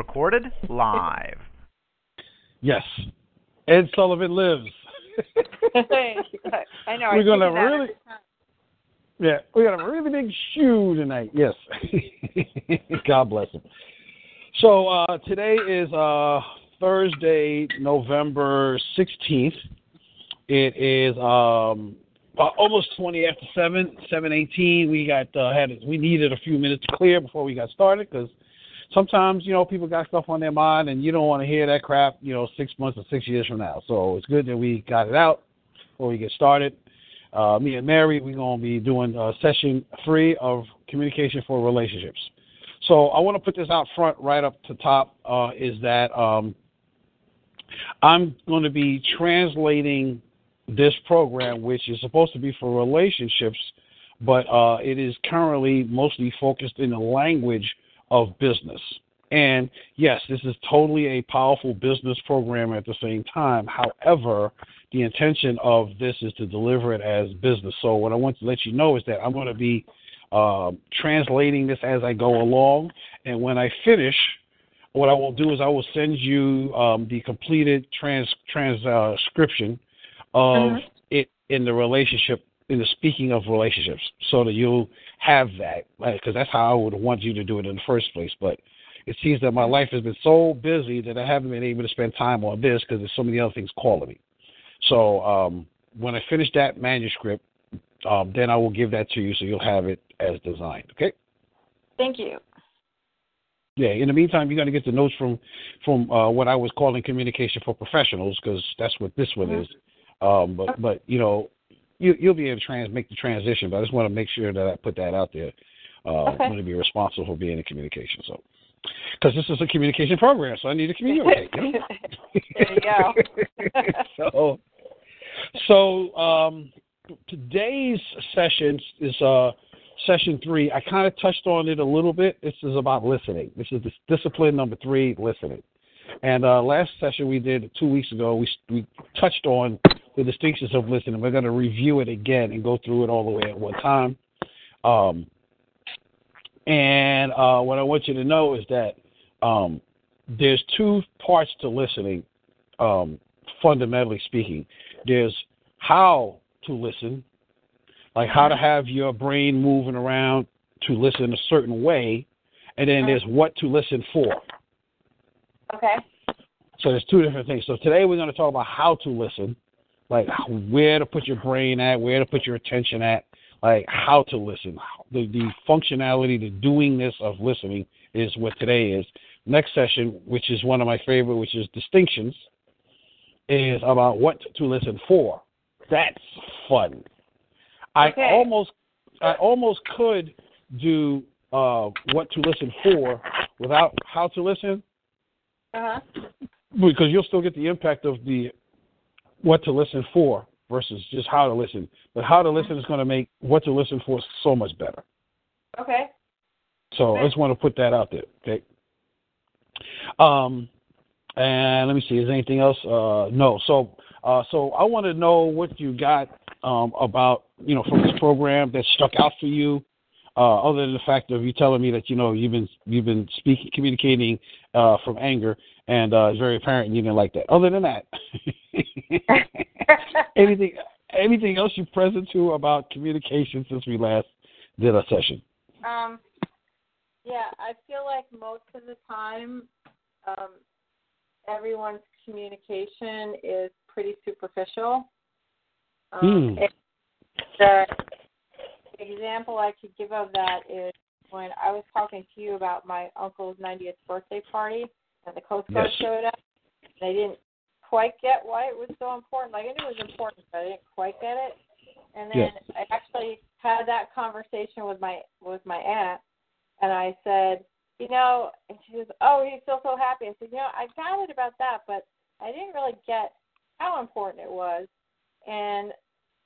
Recorded live. Yes. Ed Sullivan lives. I know. We're gonna figured that really, yeah, we got a really big shoe tonight. Yes, God bless him. So uh, today is uh, Thursday, November sixteenth. It is um, uh, almost twenty after seven, seven eighteen. We got uh, had we needed a few minutes to clear before we got started because sometimes you know people got stuff on their mind and you don't want to hear that crap you know six months or six years from now. So it's good that we got it out before we get started. Uh, me and mary we're going to be doing uh, session three of communication for relationships. So i want to put this out front right up to top uh, is that um, i'm going to be translating this program which is supposed to be for relationships but uh, it is currently mostly focused in the language of business. And yes, this is totally a powerful business program at the same time. However, the intention of this is to deliver it as business. So, what I want to let you know is that I'm going to be uh, translating this as I go along. And when I finish, what I will do is I will send you um, the completed trans transcription of it in the relationship in the speaking of relationships, so that you'll have that, because that's how I would want you to do it in the first place. But it seems that my life has been so busy that I haven't been able to spend time on this because there's so many other things calling me. So um, when I finish that manuscript, um, then I will give that to you, so you'll have it as designed. Okay. Thank you. Yeah. In the meantime, you're going to get the notes from from uh, what I was calling communication for professionals, because that's what this one is. Um, but but you know, you, you'll be able to trans make the transition. But I just want to make sure that I put that out there. Uh, Okay. I'm going to be responsible for being in communication. So, because this is a communication program, so I need to communicate. You know? there you go. so, so um, today's session is uh, session three. I kind of touched on it a little bit. This is about listening. This is this discipline number three, listening. And uh, last session we did two weeks ago, we we touched on the distinctions of listening. We're going to review it again and go through it all the way at one time. Um, and uh, what I want you to know is that um, there's two parts to listening, um, fundamentally speaking. There's how to listen, like how to have your brain moving around to listen a certain way, and then there's what to listen for. Okay. So there's two different things. So today we're going to talk about how to listen, like where to put your brain at, where to put your attention at, like how to listen. The the functionality, the doingness of listening is what today is. Next session, which is one of my favorite, which is distinctions, is about what to listen for. That's fun. I Okay. almost I almost could do uh, what to listen for without how to listen Uh huh. because you'll still get the impact of the what to listen for versus just how to listen. But how to listen is going to make what to listen for so much better. Okay. So I just want to put that out there. Okay. Um, and let me see. Is there anything else? Uh, no. So, uh, so I want to know what you got um, about you know from this program that stuck out for you. Uh, other than the fact of you telling me that you know you've been you've been speaking communicating uh, from anger and uh, it's very apparent you didn't like that. Other than that, anything anything else you present to about communication since we last did a session? Um, yeah, I feel like most of the time, um, everyone's communication is pretty superficial. Um, Hmm. it- the example I could give of that is when I was talking to you about my uncle's 90th birthday party, and the Coast Guard Yes. showed up. They didn't quite get why it was so important. Like I knew it was important, but I didn't quite get it. And then Yeah. I actually had that conversation with my with my aunt, and I said, you know, and she was, oh, he's still so happy. I said, you know, I got it about that, but I didn't really get how important it was, and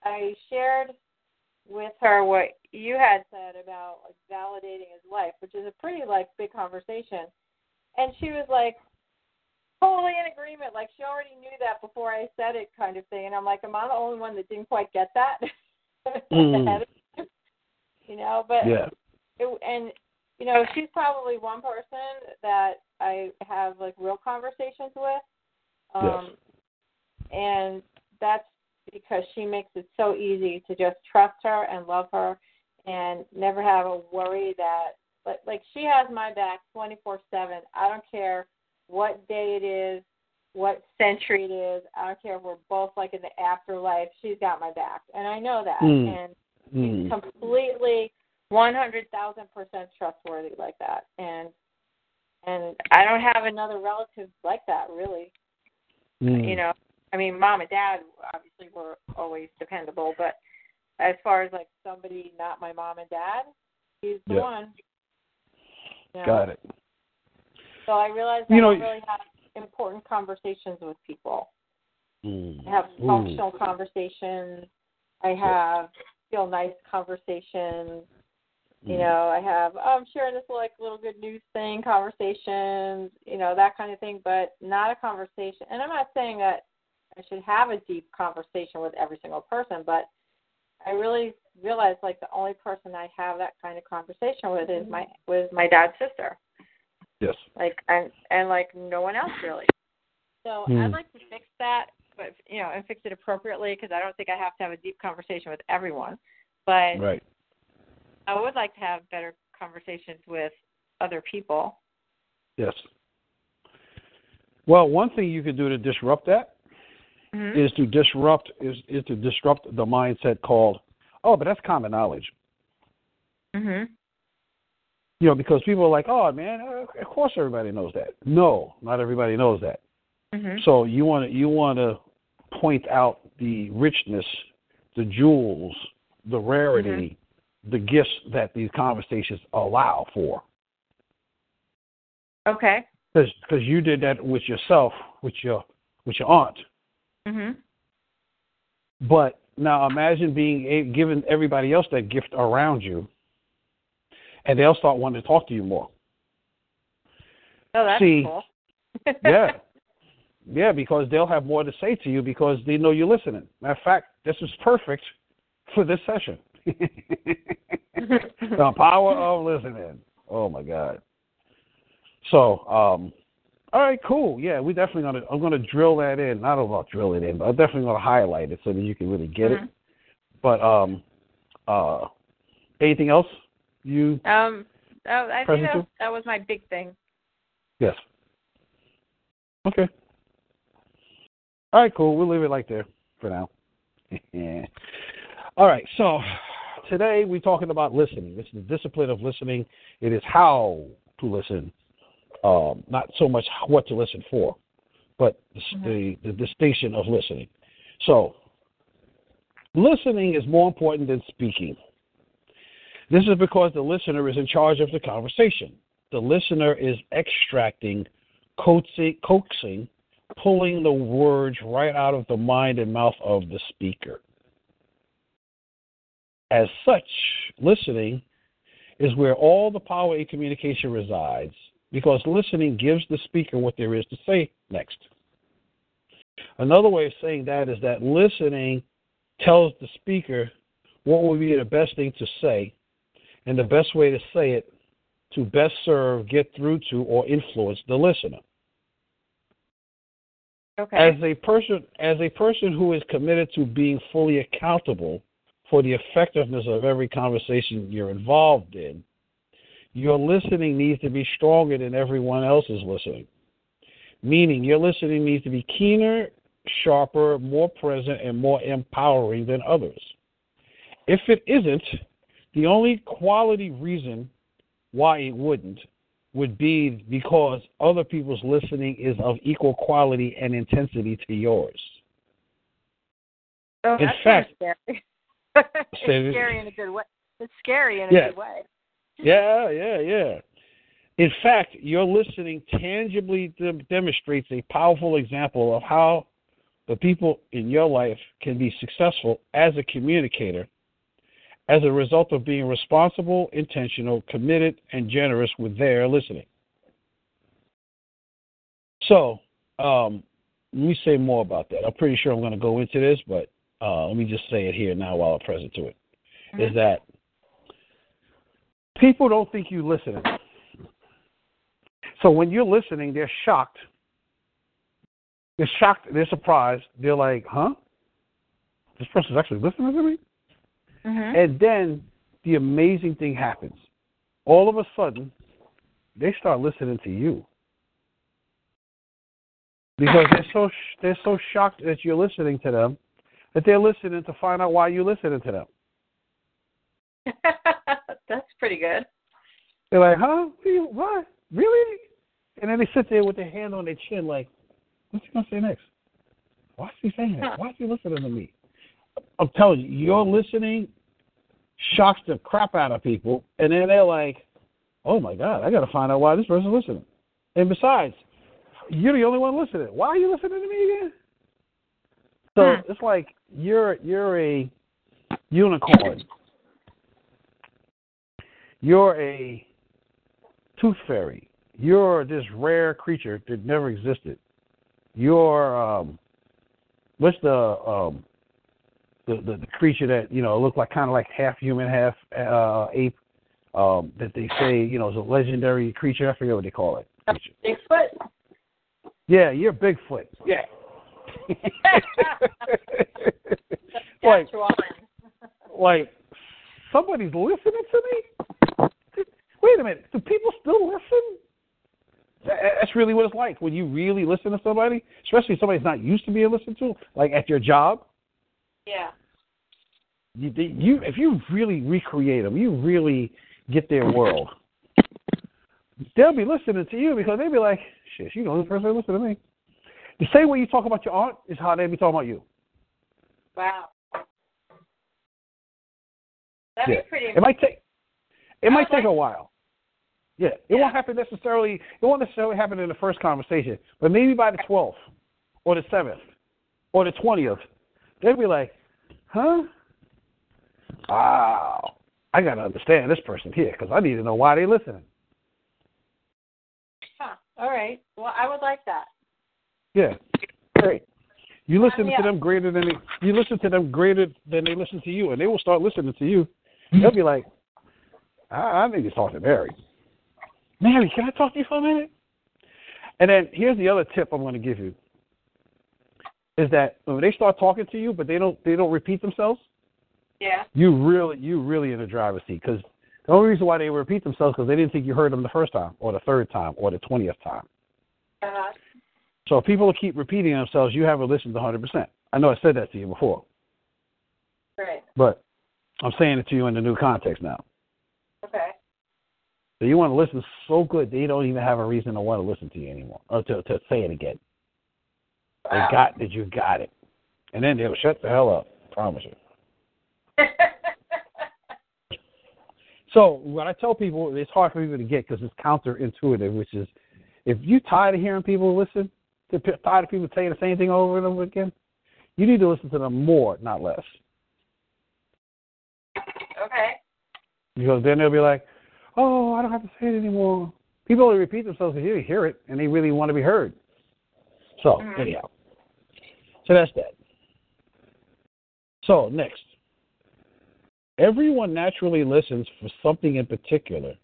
I shared with her what you had said about like validating his life, which is a pretty like big conversation. And she was like totally in agreement, like she already knew that before I said it kind of thing. And I'm like, Am I the only one that didn't quite get that? Mm. you know, but Yeah. it, and you know, she's probably one person that I have like real conversations with. Um and that's because she makes it so easy to just trust her and love her and never have a worry that like like she has my back 24/7. I don't care what day it is, what century it is. I don't care if we're both like in the afterlife. She's got my back, and I know that. Mm. And Mm. she's completely 100,000% trustworthy like that. And and I don't have another relative like that really Mm. you know i mean mom and dad obviously were always dependable but as far as like somebody not my mom and dad he's the Yeah. one you know? Got it. so i realized You i know- don't really have important conversations with people Mm. i have functional conversations i have feel nice conversations you Mm. know i have oh, i'm sharing this like little good news thing conversations you know that kind of thing but not a conversation and i'm not saying that i should have a deep conversation with every single person but i really realized like the only person i have that kind of conversation with is my with my dad's sister Yes. like and and like no one else really so Hmm. i'd like to fix that but you know and fix it appropriately because i don't think i have to have a deep conversation with everyone but Right. I would like to have better conversations with other people. Yes. Well, one thing you could do to disrupt that Mm-hmm. is to disrupt is is to disrupt the mindset called oh, but that's common knowledge. Mhm. You know, because people are like, oh man, uh, of course everybody knows that. No, not everybody knows that. Mhm. So you want to you want to point out the richness, the jewels, the rarity, the gifts that these conversations allow for. Okay. Because you did that with yourself, with your with your aunt. Mhm. But now imagine being a, given everybody else that gift around you, and they'll start wanting to talk to you more. Oh, that's See, cool. Yeah, yeah, because they'll have more to say to you because they know you're listening. Matter of fact, this is perfect for this session. the power of listening. Oh my God. So, um, all right, cool. Yeah, we definitely gonna. I'm gonna drill that in. Not about drill it in, but I'm definitely gonna highlight it so that you can really get it. Mhm. But um, uh, anything else? You Um. Oh, I think that, too? that was my big thing. yes. Okay. All right, cool. We'll leave it like there for now. All right, so today we're talking about listening. This is the discipline of listening. It is how to listen, um, not so much what to listen for, but the, the, the distinction of listening. So, listening is more important than speaking. This is because the listener is in charge of the conversation. The listener is extracting, coaxing, coaxing pulling the words right out of the mind and mouth of the speaker. As such, listening is where all the power in communication resides because listening gives the speaker what there is to say next. Another way of saying that is that listening tells the speaker what would be the best thing to say and the best way to say it to best serve, get through to, or influence the listener. Okay. As a person as a person who is committed to being fully accountable for the effectiveness of every conversation you're involved in, your listening needs to be stronger than everyone else's listening. Meaning your listening needs to be keener, sharper, more present, and more empowering than others. If it isn't, the only quality reason why it wouldn't would be because other people's listening is of equal quality and intensity to yours. oh, in fact- scary. it's scary in a good way. It's scary in a Yeah. good way. Yeah, yeah, yeah. In fact, your listening tangibly de- demonstrates a powerful example of how the people in your life can be successful as a communicator as a result of being responsible, intentional, committed, and generous with their listening. So, um, let me say more about that. I'm pretty sure I'm going to go into this, but uh, let me just say it here now while I'm present to it. Is that people don't think you listening. So when you're listening, they're shocked. They're shocked. They're surprised. They're like, "Huh? This person's actually listening to me." Mhm. And then the amazing thing happens. All of a sudden, they start listening to you because they're so sh- they're so shocked that you're listening to them that they're listening to find out why you're listening to them. That's pretty good. They're like, huh? What? Really? And then they sit there with their hand on their chin, like, what's he gonna say next? Why's he saying that? Why's he listening to me? I'm telling you, your listening shocks the crap out of people, and then they're like, oh my god, I gotta find out why this person's listening. And besides, you're the only one listening. Why are you listening to me again? So Hmm. it's like you're you're a unicorn. You're a tooth fairy. You're this rare creature that never existed. You're um, what's the um, the, the the creature that you know looked like kind of like half human, half uh, ape. Um, that they say you know is a legendary creature. I forget what they call it. Creature. Bigfoot. Yeah, you're Bigfoot. Yeah. like like somebody's listening to me? Wait a minute, do people still listen? That's really what it's like when you really listen to somebody, especially somebody somebody's not used to being listened to, like at your job. Yeah. You, you if you really recreate them, you really get their world. They'll be listening to you because they'll be like, "Shit, you know, the person that listen to me." The same way you talk about your aunt is how they be talking about you. Wow. That'd Yeah. be pretty. It might take it might take like- a while. Yeah, it Yeah. won't happen necessarily. It won't necessarily happen in the first conversation, but maybe by the twelfth, or the seventh, or the twentieth, they'll be like, "Huh? Wow, I got to understand this person here because I need to know why they're listening." Huh. All right. Well, I would like that. Yeah, great. You listen Yeah. to them greater than they, you listen to them greater than they listen to you, and they will start listening to you. They'll be like, "I, I need to talk to Mary." Mary, can I talk to you for a minute? And then here's the other tip I'm going to give you: is that when they start talking to you, but they don't they don't repeat themselves, Yeah. you really you really in the driver's seat because the only reason why they repeat themselves because they didn't think you heard them the first time, or the third time, or the twentieth time. Uh-huh. So if people keep repeating themselves, you haven't listened 100%. I know I said that to you before, Great. but I'm saying it to you in the new context now. So you want to listen so good they don't even have a reason to want to listen to you anymore, or to, to say it again. They Wow. got that you got it. And then they'll shut the hell up. I Promise you. So what I tell people, it's hard for people to get because it's counterintuitive, which is if you're tired of hearing people listen, to tired of people saying the same thing over and over again, you need to listen to them more, not less. okay. Because then they'll be like, oh, I don't have to say it anymore. People only repeat themselves because they hear it and they really want to be heard. So, Mhm. anyhow. So that's that. So, next. Everyone naturally listens for something in particular,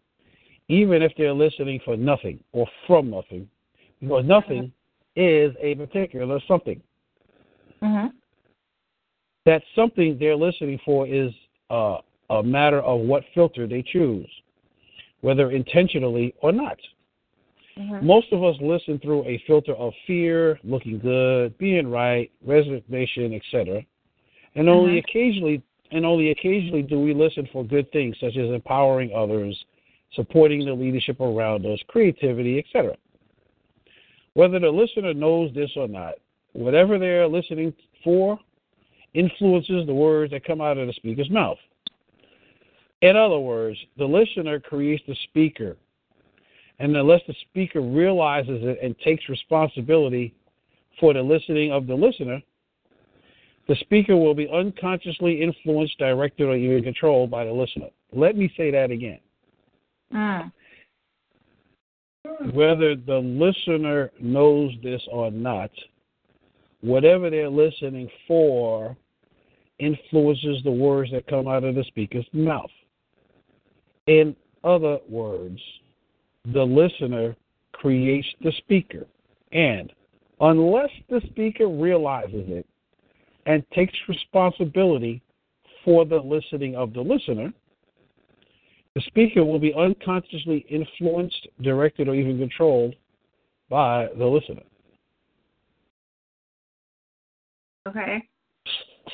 even if they're listening for nothing or from nothing, because nothing is a particular something. Mhm. That something they're listening for is uh, a matter of what filter they choose, whether intentionally or not. Mhm. Most of us listen through a filter of fear, looking good, being right, resignation, etc. And only Mhm. occasionally and only occasionally do we listen for good things such as empowering others, supporting the leadership around us, creativity, etc. Whether the listener knows this or not, whatever they're listening for influences the words that come out of the speaker's mouth. In other words, the listener creates the speaker. And unless the speaker realizes it and takes responsibility for the listening of the listener, the speaker will be unconsciously influenced, directed, or even controlled by the listener. Let me say that again. Mm. Whether the listener knows this or not, whatever they're listening for influences the words that come out of the speaker's mouth. In other words, the listener creates the speaker. And unless the speaker realizes it and takes responsibility for the listening of the listener, the speaker will be unconsciously influenced, directed, or even controlled by the listener. Okay.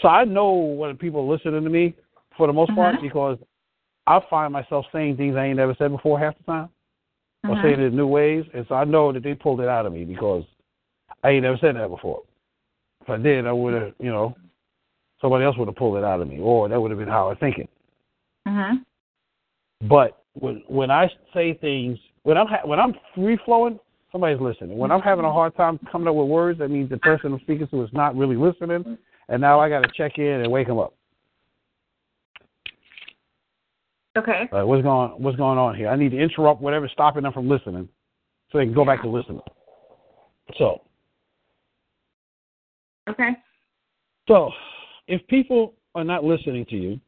So I know when people are listening to me for the most part Mhm. because I find myself saying things I ain't never said before half the time, or Mhm. saying it in new ways, and so I know that they pulled it out of me because I ain't never said that before. If I did, I would have, you know, somebody else would have pulled it out of me, or that would have been how I was thinking. Mhm. But when when I say things, when I'm ha- when I'm free flowing, somebody's listening. When I'm having a hard time coming up with words, that means the person I'm speaking to is not really listening, and now I got to check in and wake them up. Okay. Like, what's going what's going on here? I need to interrupt whatever's stopping them from listening, so they can go back to listening. So, Okay. so if people are not listening to you,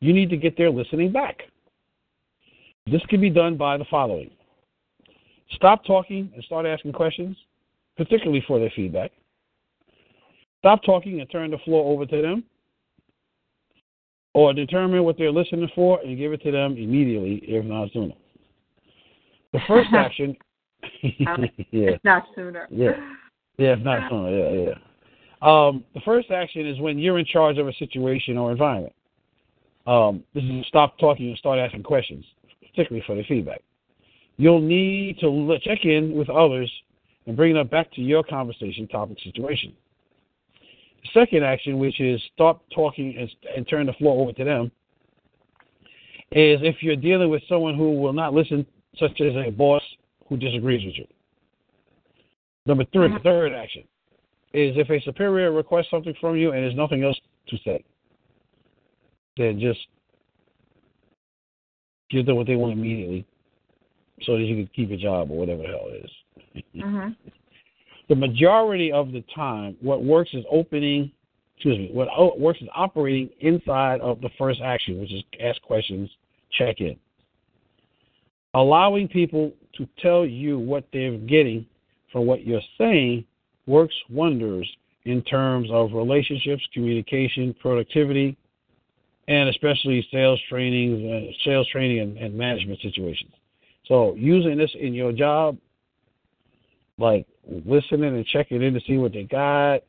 you need to get their listening back. This can be done by the following: stop talking and start asking questions, particularly for their feedback. Stop talking and turn the floor over to them. Or determine what they're listening for and give it to them immediately, if not sooner. The first action, yeah, It's not sooner. Yeah. yeah, if not sooner, yeah, yeah. Um, the first action is when you're in charge of a situation or environment. Um, this is stop talking and start asking questions, particularly for the feedback. You'll need to check in with others and bring them back to your conversation topic situation. Second action, which is stop talking and, and turn the floor over to them, is if you're dealing with someone who will not listen, such as a boss who disagrees with you. Number 3 Mhm. third action is if a superior requests something from you and there's nothing else to say, then just give them what they want immediately so that you can keep your job or whatever the hell it is. Mhm. The majority of the time, what works is opening, excuse me, what works is operating inside of the first action, which is ask questions, check in. Allowing people to tell you what they're getting from what you're saying works wonders in terms of relationships, communication, productivity, and especially sales training, uh, sales training and, and management situations. So using this in your job, like listening and checking in to see what they got,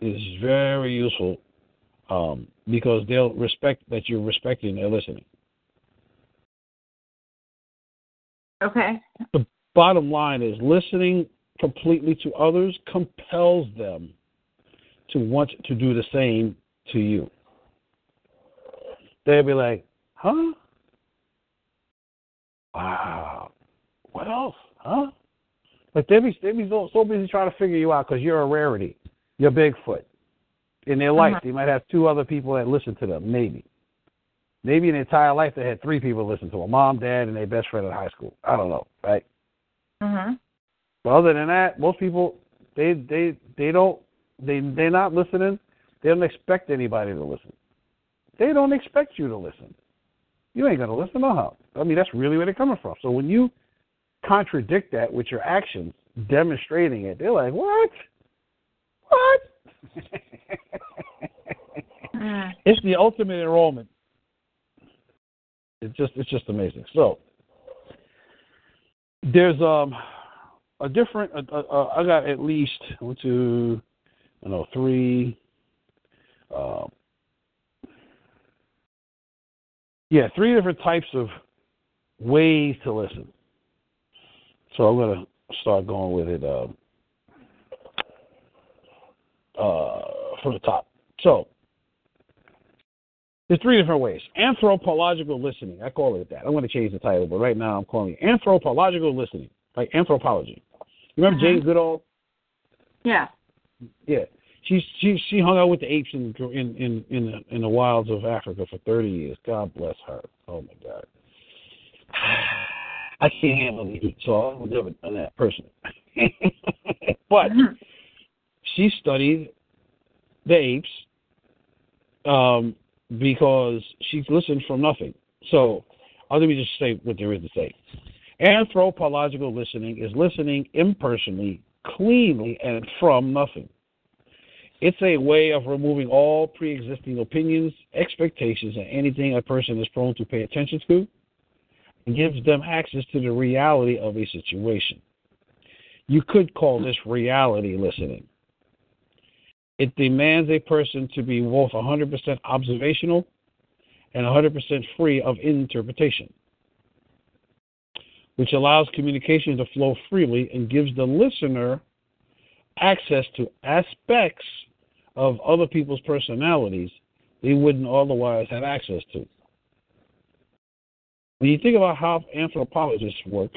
is very useful um, because they'll respect that you're respecting their listening. Okay. The bottom line is listening completely to others compels them to want to do the same to you. They'll be like, huh? Wow. What else? Huh? Like they'll be, they'll be so, so busy trying to figure you out because you're a rarity. You're Bigfoot. In their life, Uh-huh. they might have two other people that listen to them, maybe. Maybe in their entire life, they had three people listen to them mom, dad, and their best friend in high school. I don't know, right? Mhm. But other than that, most people they they they don't they they're not listening. They don't expect anybody to listen. They don't expect you to listen. You ain't gonna listen, no how. I mean, that's really where they're coming from. So when you contradict that with your actions, demonstrating it, they're like, "What? What?" It's the ultimate enrollment. It's just it's just amazing. So there's um a different. Uh, uh, I got at least one, two, I don't know three. Um, yeah, three different types of ways to listen. So I'm gonna start going with it um, uh, from the top. So, there's three different ways. Anthropological listening. I call it that. I'm going to change the title, but right now I'm calling it anthropological listening, like anthropology. You remember Mhm. Jane Goodall? Yeah. Yeah. She she she hung out with the apes in in in in the, in the wilds of Africa for 30 years. God bless her. Oh my God. I can't handle the heat, so I would never done that personally. but Mhm. she studied the apes um, because she listened from nothing. So, uh, let me just say what there is to say. Anthropological listening is listening impersonally, cleanly, and from nothing. It's a way of removing all pre existing opinions, expectations, and anything a person is prone to pay attention to, and gives them access to the reality of a situation. You could call this reality listening. It demands a person to be both 100% observational and 100% free of interpretation, which allows communication to flow freely and gives the listener access to aspects of other people's personalities they wouldn't otherwise have access to. When you think about how anthropologists work,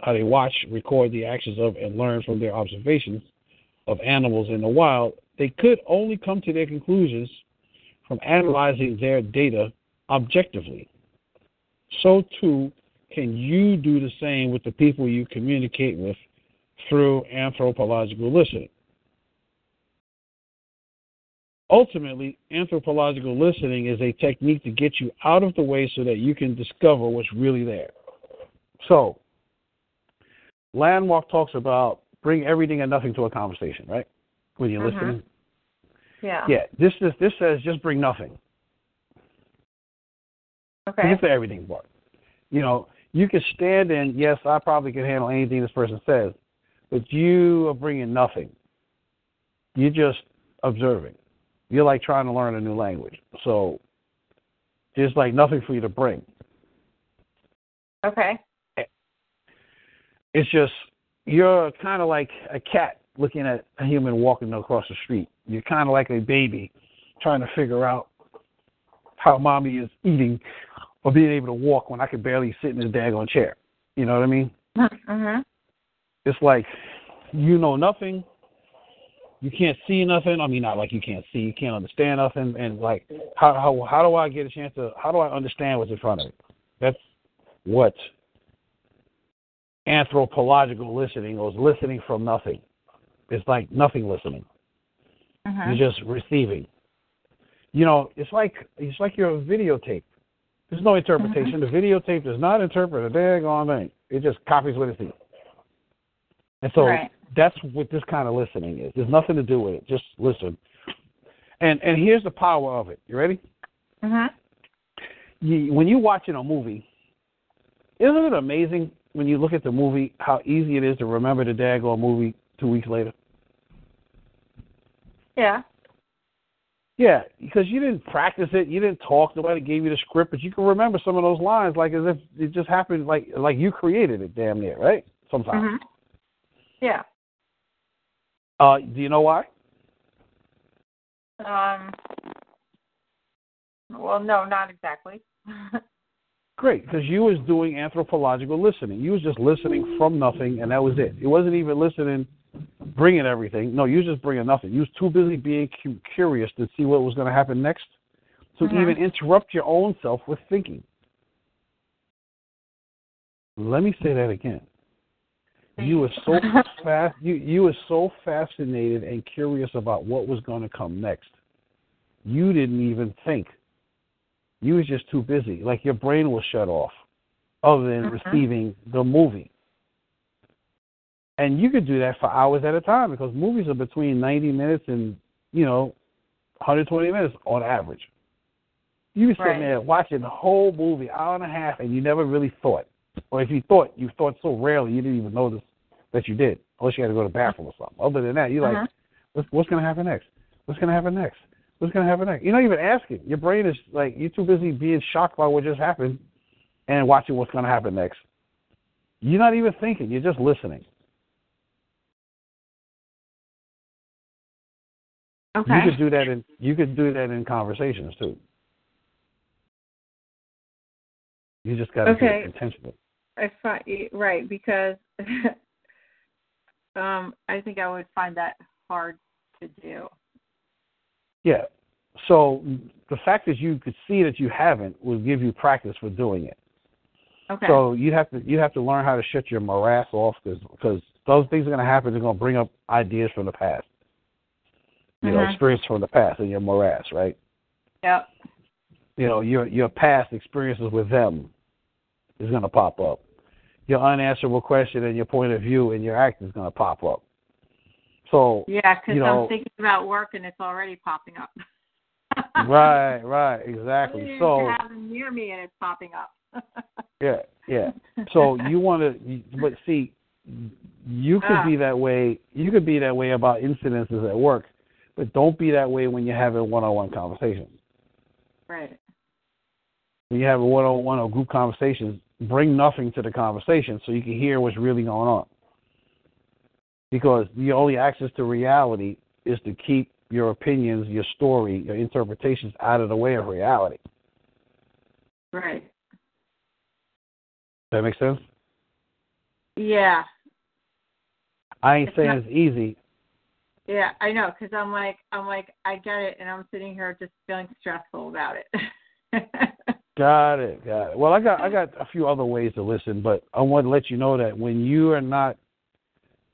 how they watch, record the actions of, and learn from their observations of animals in the wild, they could only come to their conclusions from analyzing their data objectively. So, too, can you do the same with the people you communicate with through anthropological listening? Ultimately, anthropological listening is a technique to get you out of the way so that you can discover what's really there. So, Landmark talks about bring everything and nothing to a conversation, right? When you're Mhm. listening. Yeah. Yeah, this is this says just bring nothing. Okay. Forget the everything part. You know, you can stand in. Yes, I probably can handle anything this person says, but you are bringing nothing. You're just observing. You're like trying to learn a new language. So there's like nothing for you to bring. Okay. It's just you're kind of like a cat looking at a human walking across the street. You're kind of like a baby trying to figure out how mommy is eating or being able to walk when I can barely sit in this daggone chair. You know what I mean? Mhm. It's like you know nothing. You can't see nothing. I mean, not like you can't see. You can't understand nothing. And like, how how how do I get a chance to? How do I understand what's in front of me? That's what anthropological listening or listening from nothing. It's like nothing listening. Mhm. You're just receiving. You know, it's like it's like you're a videotape. There's no interpretation. The videotape does not interpret a daggone thing. It just copies what it sees. And so Right. That's what this kind of listening is. There's nothing to do with it. Just listen. And and here's the power of it. You ready? Mhm. You, when you're watching a movie, isn't it amazing when you look at the movie how easy it is to remember the daggone movie two weeks later? Yeah. Yeah, because you didn't practice it, you didn't talk, nobody gave you the script, but you can remember some of those lines like as if it just happened, like like you created it, damn near, right? Sometimes. Mhm. Yeah. Uh, do you know why? Um. Well, no, not exactly. Great, because you was doing anthropological listening. You was just listening from nothing, and that was it. It wasn't even listening, bringing everything. No, you was just bringing nothing. You was too busy being curious to see what was going to happen next, to Mhm. even interrupt your own self with thinking. Let me say that again. You were so fast. You you were so fascinated and curious about what was going to come next. You didn't even think. You was just too busy. Like your brain was shut off, other than Mhm. receiving the movie. And you could do that for hours at a time because movies are between ninety minutes and you know, 120 minutes on average. You be sitting Right. there watching the whole movie, hour and a half, and you never really thought. Or if you thought, you thought so rarely you didn't even notice that you did, unless you had to go to the bathroom or something. Other than that, you're like, Mhm. what's, what's going to happen next? What's going to happen next? What's going to happen next? You're not even asking. Your brain is like, you're too busy being shocked by what just happened and watching what's going to happen next. You're not even thinking. You're just listening. Okay. You could do that in you could do that in conversations too. You just got to Okay. it intentionally. I find right because um I think I would find that hard to do. Yeah. So the fact that you could see that you haven't will give you practice for doing it. Okay. So you have to you have to learn how to shut your morass off because those things are going to happen. They're going to bring up ideas from the past, you know, Mhm. experience from the past in your morass, right? yep. You know, your your past experiences with them is going to pop up. Your unanswerable question and your point of view and your act is going to pop up. So Yeah, because you know- I'm thinking about work and it's already popping up. right, right, exactly. So have them near me and it's popping up. yeah, yeah. So you want to, but see, you could Ah. be that way. You could be that way about incidences at work, but don't be that way when you're having one-on-one conversations. right. When you have a one-on-one or group conversations, bring nothing to the conversation so you can hear what's really going on. Because the only access to reality is to keep your opinions, your story, your interpretations out of the way of reality. Right. Does that make sense? Yeah. I ain't It's saying not- it's easy. Yeah, I know, because I'm like, I'm like, I get it, and I'm sitting here just feeling stressful about it. Got it, got it. Well, I got I got a few other ways to listen, but I want to let you know that when you are not,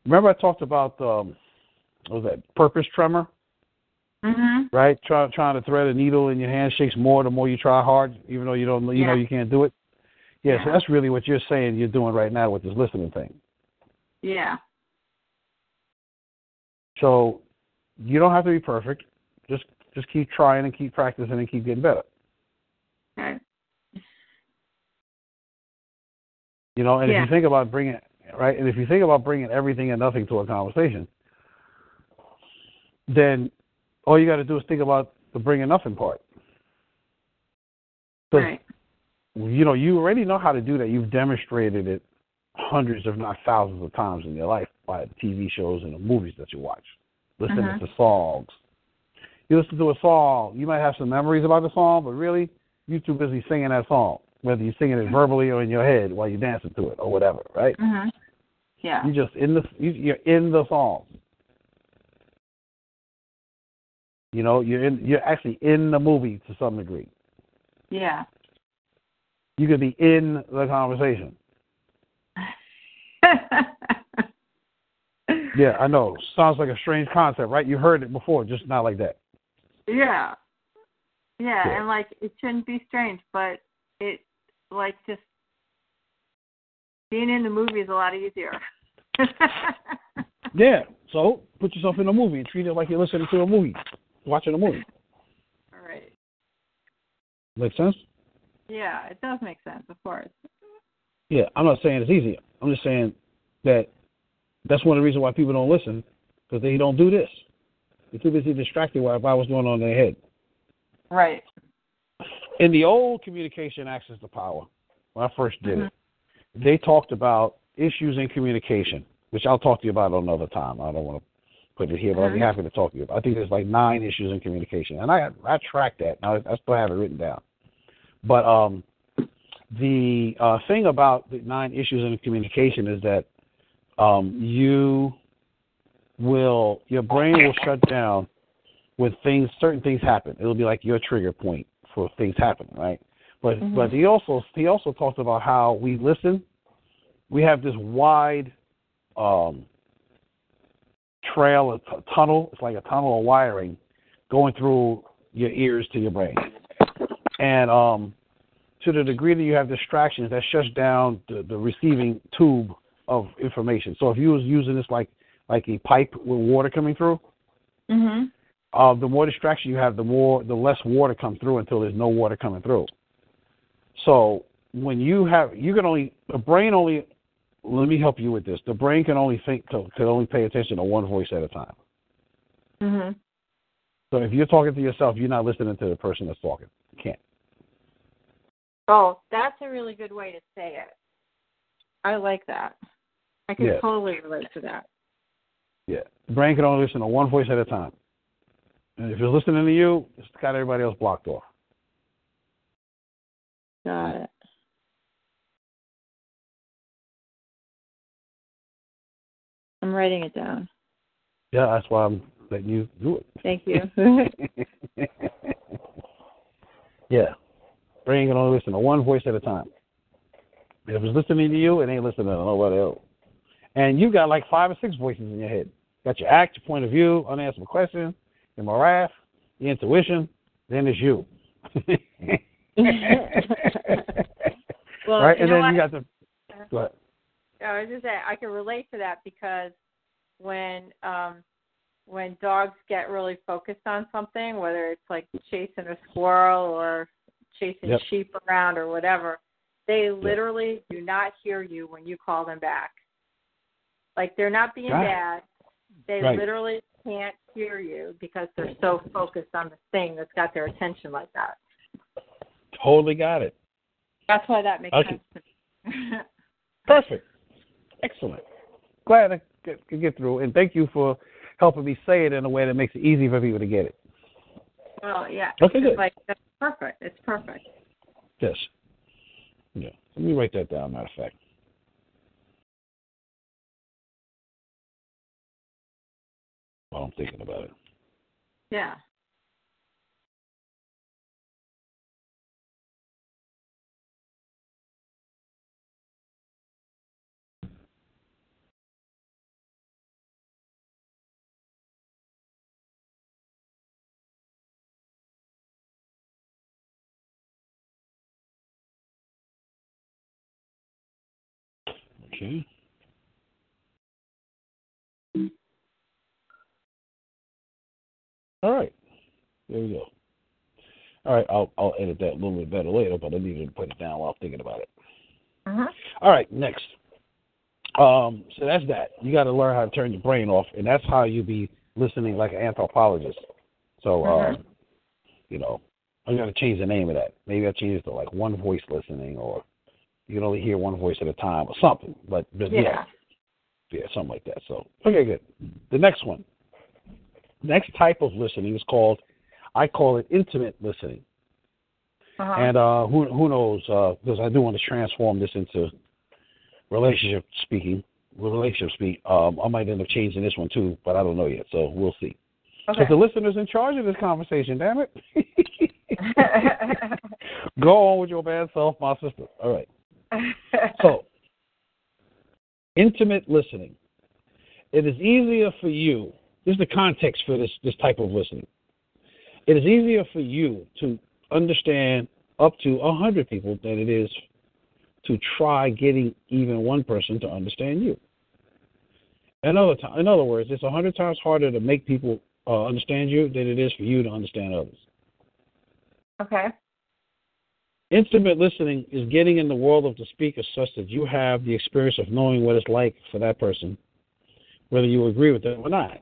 remember I talked about um, what was that purpose tremor, mhm. right? Trying trying to thread a needle in your hand shakes more the more you try hard, even though you don't you know you can't do it. Yeah, so that's really what you're saying you're doing right now with this listening thing. Yeah. So you don't have to be perfect. Just just keep trying and keep practicing and keep getting better. Okay. You know, and if you think about bringing right, and if you think about bringing everything and nothing to a conversation, then all you got to do is think about the bringing nothing part. 'Cause, Right. you know, you already know how to do that. You've demonstrated it hundreds, if not thousands, of times in your life by TV shows and the movies that you watch, listening Mhm. to songs. You listen to a song, you might have some memories about the song, but really, you're too busy singing that song, whether you're singing it verbally or in your head while you're dancing to it or whatever, right? Mm-hmm. Yeah. You just in the you, you're in the song. You know, you're in you're actually in the movie to some degree. Yeah. You could be in the conversation. Yeah, I know. Sounds like a strange concept, right? You heard it before, just not like that. Yeah. Yeah, Yeah. and like it shouldn't be strange, but it like just being in the movie is a lot easier. Yeah. So put yourself in a movie and treat it like you're listening to a movie, watching a movie. All right. Make sense? Yeah, it does make sense, of course. Yeah. I'm not saying it's easy. I'm just saying that that's one of the reasons why people don't listen because they don't do this. They're too busy distracted by what's going on in their head. Right. In the old communication access to power, when I first did Mhm. it, they talked about issues in communication, which I'll talk to you about another time. I don't want to put it here, but I'll be Mhm. happy to talk to you. about I think there's like nine issues in communication, and I I tracked that. I, I still have it written down. But um, the uh, thing about the nine issues in communication is that um, you will your brain will shut down when things certain things happen. It'll be like your trigger point things happening, right? But Mhm. but he also he also talked about how we listen. We have this wide um, trail, a t- tunnel. It's like a tunnel of wiring going through your ears to your brain, and um, to the degree that you have distractions, that shuts down the, the receiving tube of information. So if you was using this like like a pipe with water coming through, Mhm. Uh, the more distraction you have, the more the less water comes through until there's no water coming through. So when you have, you can only the brain only. Let me help you with this. The brain can only think to, can only pay attention to one voice at a time. Mhm. So if you're talking to yourself, you're not listening to the person that's talking. You can't. Oh, that's a really good way to say it. I like that. I can Yeah. totally relate to that. Yeah, the brain can only listen to one voice at a time. And if it's listening to you, it's got everybody else blocked off. Got it. I'm writing it down. Yeah, that's why I'm letting you do it. Thank you. yeah. Brain can only listen to one voice at a time. If it's listening to you, it ain't listening to nobody else. And you got like five or six voices in your head. Got your act, your point of view, unanswered question, your intuition, then it's you. well, right? And then what? you got the go ahead. I was just saying I can relate to that because when um when dogs get really focused on something, whether it's like chasing a squirrel or chasing Yep. sheep around or whatever, they literally do not hear you when you call them back. Like they're not being Right. bad. They Right. literally can't hear you because they're mm-hmm. so focused on the thing that's got their attention like that. Totally got it. That's why that makes Okay. sense to me. Perfect. Excellent. Glad I could get through. And thank you for helping me say it in a way that makes it easy for people to get it. well, yeah. Okay, good. like that's perfect. It's perfect. Yes. Yeah. Let me write that down, matter of fact. While I'm thinking about it. Yeah. Okay. All right. There we go. All right, I'll I'll edit that a little bit better later, but I needed to put it down while I'm thinking about it. Uh-huh. All right, next. Um, so that's that. You got to learn how to turn your brain off, and that's how you be listening like an anthropologist. So, uh, Mhm. you know, I got to change the name of that. Maybe I change it to like one voice listening, or you can only hear one voice at a time, or something. But, but yeah. Yeah. Yeah, something like that. So, okay, good. The next one. Next type of listening is called, I call it intimate listening. Uh-huh. And uh, who who knows? Uh, because I do want to transform this into relationship speaking, relationship speak. Um, I might end up changing this one too, but I don't know yet. So we'll see. okay. Because the listener's in charge of this conversation. Damn it! Go on with your bad self, my sister. All right. So, intimate listening. It is easier for you. This is the context for this this type of listening. It is easier for you to understand up to a hundred people than it is to try getting even one person to understand you. In other ti- in other words, it's a hundred times harder to make people uh, understand you than it is for you to understand others. okay. Intimate listening is getting in the world of the speaker such that you have the experience of knowing what it's like for that person, whether you agree with them or not.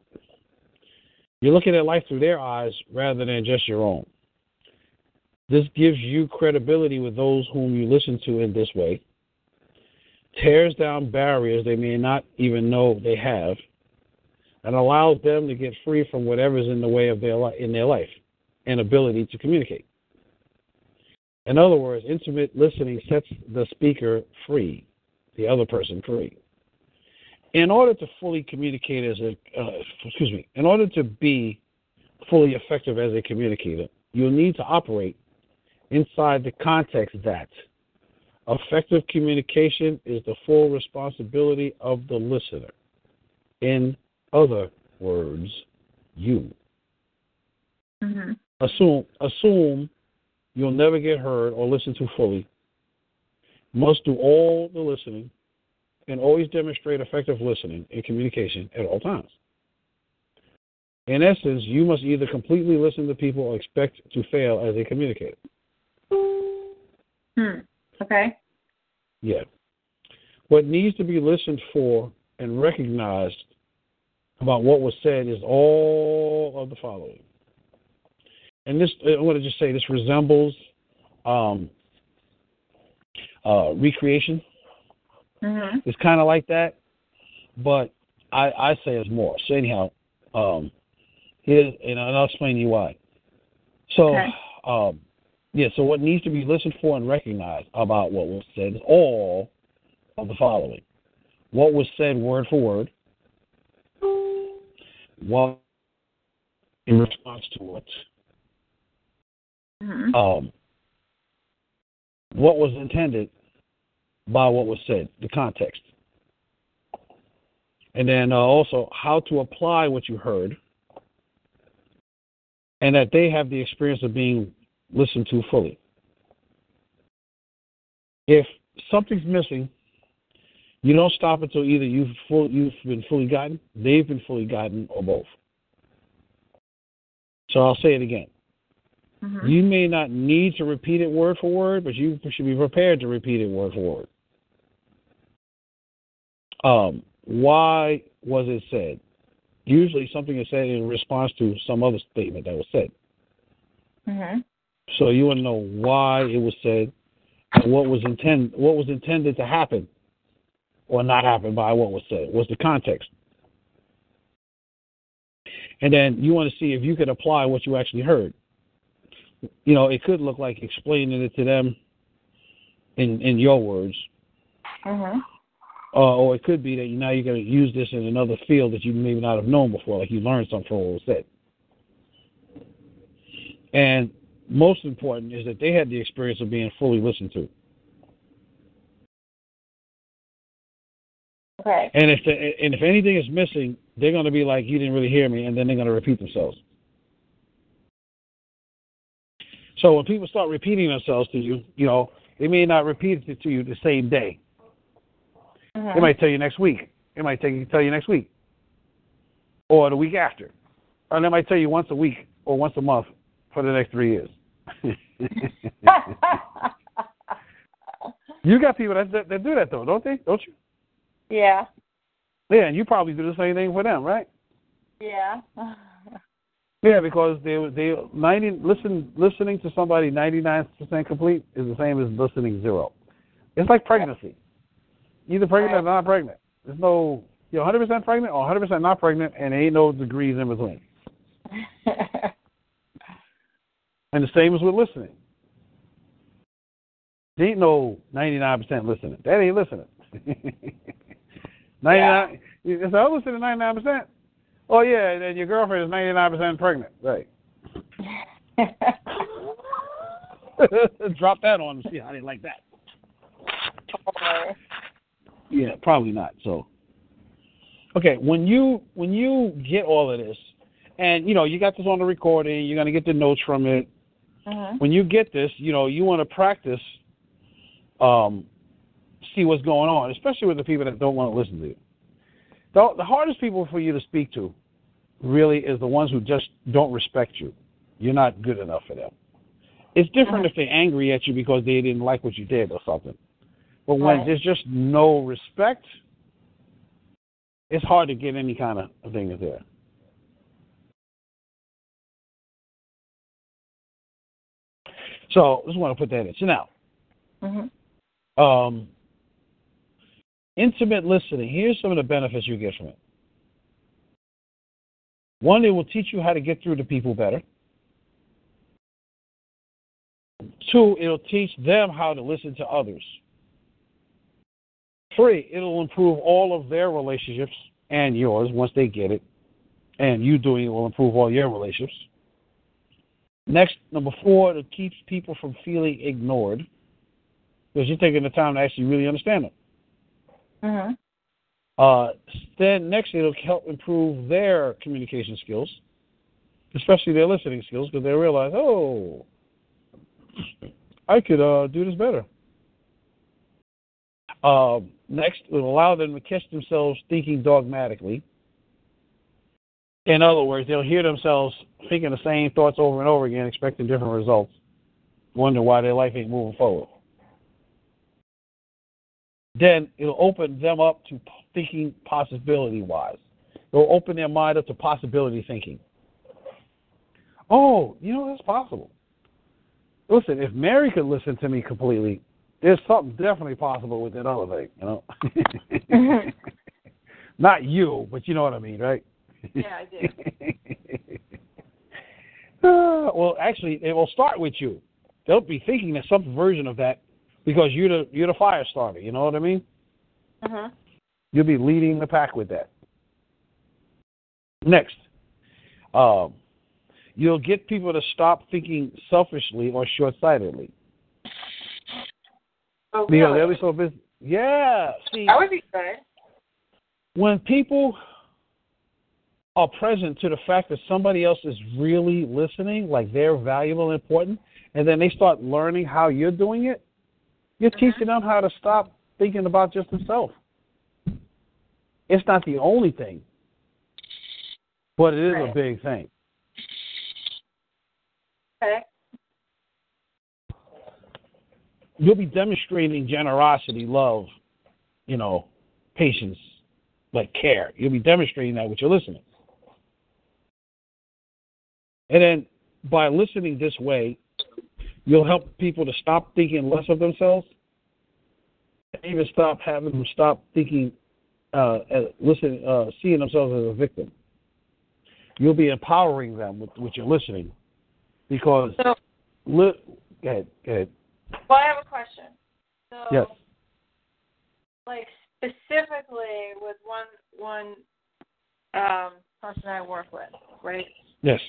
You're looking at life through their eyes rather than just your own. This gives you credibility with those whom you listen to in this way, tears down barriers they may not even know they have, and allows them to get free from whatever's in the way of their li- in their life and ability to communicate. In other words, intimate listening sets the speaker free, the other person free. In order to fully communicate as a, uh, excuse me, in order to be fully effective as a communicator, you'll need to operate inside the context that effective communication is the full responsibility of the listener. In other words, you. hmm Assume assume you'll never get heard or listened to fully. Must do all the listening and always demonstrate effective listening and communication at all times. In essence, you must either completely listen to people or expect to fail as a communicator. Hmm. Okay. Yeah. What needs to be listened for and recognized about what was said is all of the following. And this, I want to just say, this resembles um, uh, recreation. Hmm It's kind of like that, but I, I say it's more. So anyhow, um, Here's, and I'll explain to you why. So, Okay. um, yeah, so what needs to be listened for and recognized about what was said is all of the following. What was said word for word, what in response to it, Mhm. um, what was intended by what was said, the context. And then uh, also how to apply what you heard, and that they have the experience of being listened to fully. If something's missing, you don't stop until either you've full, you've been fully gotten, they've been fully gotten, or both. So I'll say it again. Mhm. You may not need to repeat it word for word, but you should be prepared to repeat it word for word. Um, why was it said? Usually something is said in response to some other statement that was said. Mhm. So you want to know why it was said and what was intend what was intended to happen or not happen by what was said. What's the context? And then you want to see if you could apply what you actually heard. You know, it could look like explaining it to them in in your words, Mhm. Uh, or it could be that now you're going to use this in another field that you maybe not have known before, like you learned something from what was said. And most important is that they had the experience of being fully listened to. Okay. And if the, and if anything is missing, they're going to be like, "You didn't really hear me," and then they're going to repeat themselves. So when people start repeating themselves to you, you know, they may not repeat it to you the same day. They Mhm. might tell you next week. It might tell you, tell you next week, or the week after, or it might tell you once a week or once a month for the next three years. you got people that, that that do that though, don't they? Don't you? yeah. Yeah, and you probably do the same thing for them, right? Yeah. Yeah, because they they ninety listen listening to somebody ninety nine percent complete is the same as listening zero. It's like pregnancy. Either pregnant or not pregnant. There's no you're hundred percent pregnant or hundred percent not pregnant and ain't no degrees in between. And the same is with listening. There ain't no ninety nine percent listening. That ain't listening. ninety nine it's I listen to nine percent. Oh yeah, and then your girlfriend is ninety nine percent pregnant. Right. Drop that on them. See how they like that. Yeah, probably not. So, okay, when you when you get all of this, and you know you got this on the recording, you're gonna get the notes from it. Mhm. When you get this, you know you want to practice, um, see what's going on, especially with the people that don't want to listen to you. The, the hardest people for you to speak to, really, is the ones who just don't respect you. You're not good enough for them. It's different if they're angry at you because they didn't like what you did or something. But when Right. there's just no respect, it's hard to get any kind of thing there. So just want to put that in. So now, Mhm. um, intimate listening. Here's some of the benefits you get from it. One, it will teach you how to get through to people better. Two, it'll teach them how to listen to others. Three, it'll improve all of their relationships and yours once they get it. And you doing it will improve all your relationships. Next, number four, it keeps people from feeling ignored because you're taking the time to actually really understand them. Mhm. Uh, then next, it'll help improve their communication skills, especially their listening skills, because they realize, oh, I could uh, do this better. Um, next, it'll allow them to catch themselves thinking dogmatically. In other words, they'll hear themselves thinking the same thoughts over and over again, expecting different results, wonder why their life ain't moving forward. Then it'll open them up to thinking possibility wise. It'll open their mind up to possibility thinking. Oh, you know, that's possible. Listen, if Mary could listen to me completely, there's something definitely possible with that thing, you know. Not you, but you know what I mean, right? Yeah, I do. Uh, well, actually, it will start with you. They'll be thinking there's some version of that because you're the you're the fire starter. You know what I mean? Mhm. You'll be leading the pack with that. Next, um, you'll get people to stop thinking selfishly or short-sightedly Oh, because really? they'll be so busy. Yeah, see, That would be good. when people are present to the fact that somebody else is really listening, like they're valuable and important, and then they start learning how you're doing it, you're mm-hmm. teaching them how to stop thinking about just themselves. It's not the only thing, but it is a big thing. Okay. You'll be demonstrating generosity, love, you know, patience, like care. You'll be demonstrating that with your listening. And then by listening this way, you'll help people to stop thinking less of themselves and even stop having them stop thinking, uh, uh, listen, uh, seeing themselves as a victim. You'll be empowering them with, with your listening because, So, li- go ahead, go ahead. Well, I have a question. So, Yes. like specifically with one one um, person I work with, right? Yes.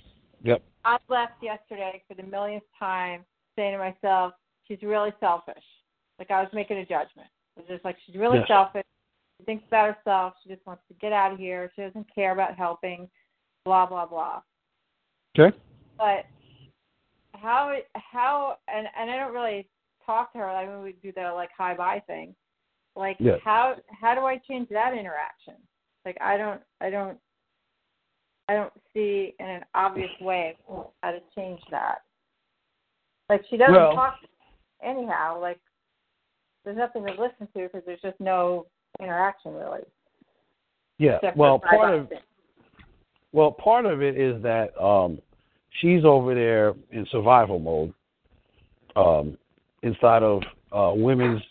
Yep. I left yesterday for the millionth time saying to myself, she's really selfish. Like I was making a judgment. It was just like she's really Yes. selfish. She thinks about herself. She just wants to get out of here. She doesn't care about helping. Blah blah blah. Okay. But how how and and I don't really talk to her. I mean, we do the like hi bye thing. Like Yes. how how do I change that interaction? Like I don't I don't I don't see in an obvious way how to change that. Like she doesn't Well- talk anyhow. Like there's nothing to listen to because there's just no interaction really. Yeah. Well, part of thing. well, part of it is that um, she's over there in survival mode, um, inside of uh, women's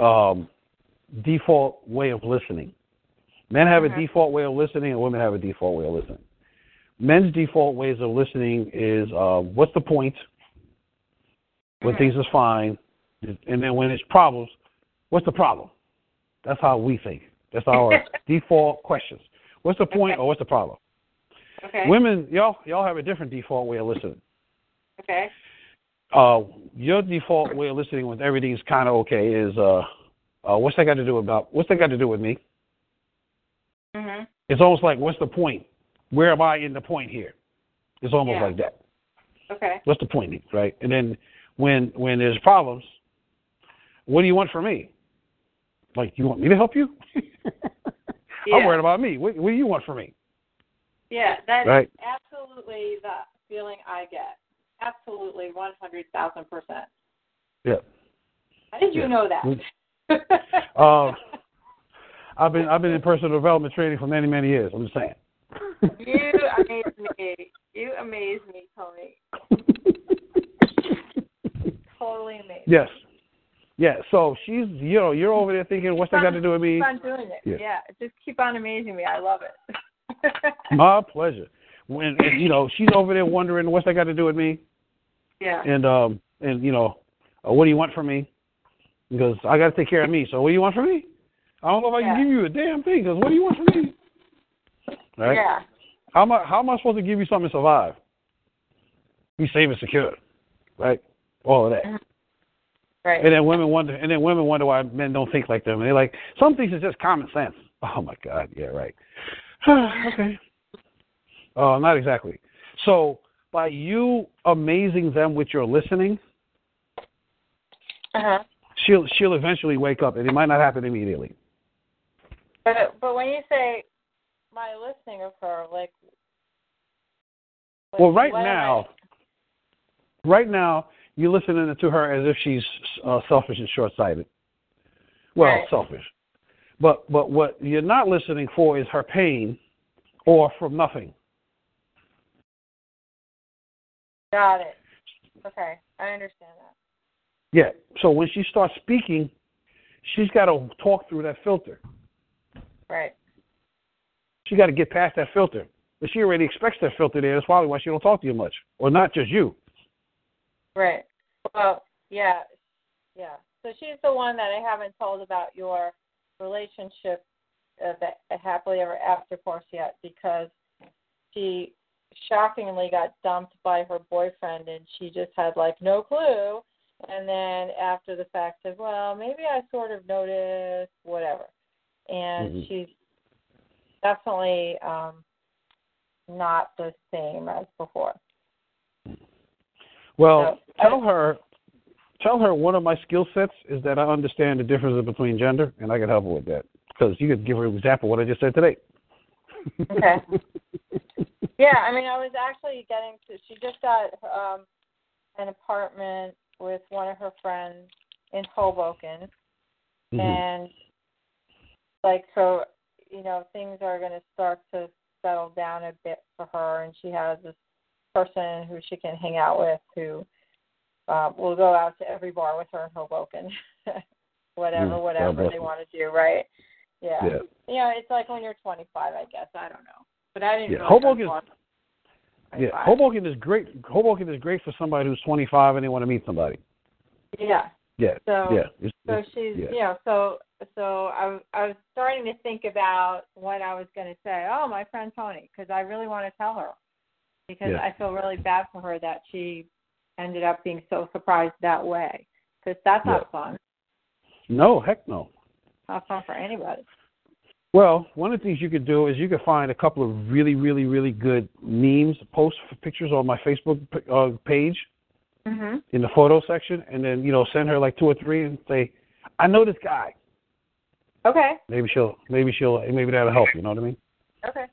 um, default way of listening. Men have Mhm. a default way of listening, and women have a default way of listening. Men's default ways of listening is uh, what's the point? When Mhm. things is fine, and then when it's problems, what's the problem? That's how we think. That's our default questions. What's the point Okay. or what's the problem? Okay. Women, y'all, y'all have a different default way of listening. Okay. Uh, your default way of listening when everything's kind of okay is, uh, uh, what's that got to do about? What's that got to do with me? Mhm. It's almost like, what's the point? Where am I in the point here? It's almost Yeah. like that. Okay. What's the point, right? And then when when there's problems, what do you want from me? Like, you want me to help you? Yeah. I'm worried about me. What, what do you want from me? Yeah, that's Right. absolutely the feeling I get. Absolutely, one hundred thousand percent. Yeah. How did you Yeah. know that? Uh, I've been I've been in personal development training for many many years. I'm just saying. you amaze me. You amaze me, Tony. Totally amazed. yes. Yeah. So she's you know you're over there thinking what's that got to do with me? Keep on doing it. Yeah. Yeah. just keep on amazing me. I love it. My pleasure. When and, you know she's over there wondering what's that got to do with me, yeah. and um and you know uh, what do you want from me? Because I got to take care of me. So what do you want from me? I don't know if I can give you a damn thing. Because what do you want from me? Right? Yeah. How am I how am I supposed to give you something to survive? Be safe and secure, right? All of that. Right. And then women wonder, and then women wonder why men don't think like them. And they're like, some things is just common sense. Oh my God, yeah, right. okay. Uh, not exactly. So by you amazing them with your listening, Uh-huh. she'll she'll eventually wake up, and it might not happen immediately. But but when you say my listening of her, like, like Well, right now, I- right now, you're listening to her as if she's uh, selfish and short-sighted. Well, Right. selfish. But but what you're not listening for is her pain, or from nothing. got it. Okay, I understand that. Yeah. So when she starts speaking, she's got to talk through that filter. Right. She got to get past that filter. But she already expects that filter there. That's probably why she don't talk to you much, or not just you. Right. Well, yeah, yeah. So she's the one that I haven't told about your relationship, uh, the happily ever after course yet, because she shockingly got dumped by her boyfriend, and she just had like no clue. And then after the fact said, "Well, maybe I sort of noticed, whatever." And Mhm. she's definitely um not the same as before. Well, So, tell her, tell her one of my skill sets is that I understand the differences between gender, and I can help her with that. Because you could give her an example of what I just said today. Okay. Yeah, I mean, I was actually getting to. She just got um an apartment with one of her friends in Hoboken, Mhm. and like so, you know, things are going to start to settle down a bit for her, and she has this person who she can hang out with who uh, will go out to every bar with her in Hoboken, whatever, Mm, whatever they want to do, right? Yeah. Yeah. You know, it's like when you're 25, I guess. I don't know, but I didn't. Yeah, really Hoboken- go Yeah, Hoboken is great. Hoboken is great for somebody who's 25 and they want to meet somebody. Yeah. Yeah, So yeah. It's, so it's- she's yeah. you know so so I I was starting to think about what I was going to say. Oh, my friend Tony, because I really want to tell her because Yeah. I feel really bad for her that she ended up being so surprised that way. Because that's not Yeah. fun. No, heck no. Not fun for anybody. Well, one of the things you could do is you could find a couple of really, really, really good memes, post pictures on my Facebook uh, page Mhm. in the photo section, and then you know send her like two or three and say, "I know this guy." Okay. Maybe she'll, maybe she'll, maybe that'll help. You know what I mean? Okay.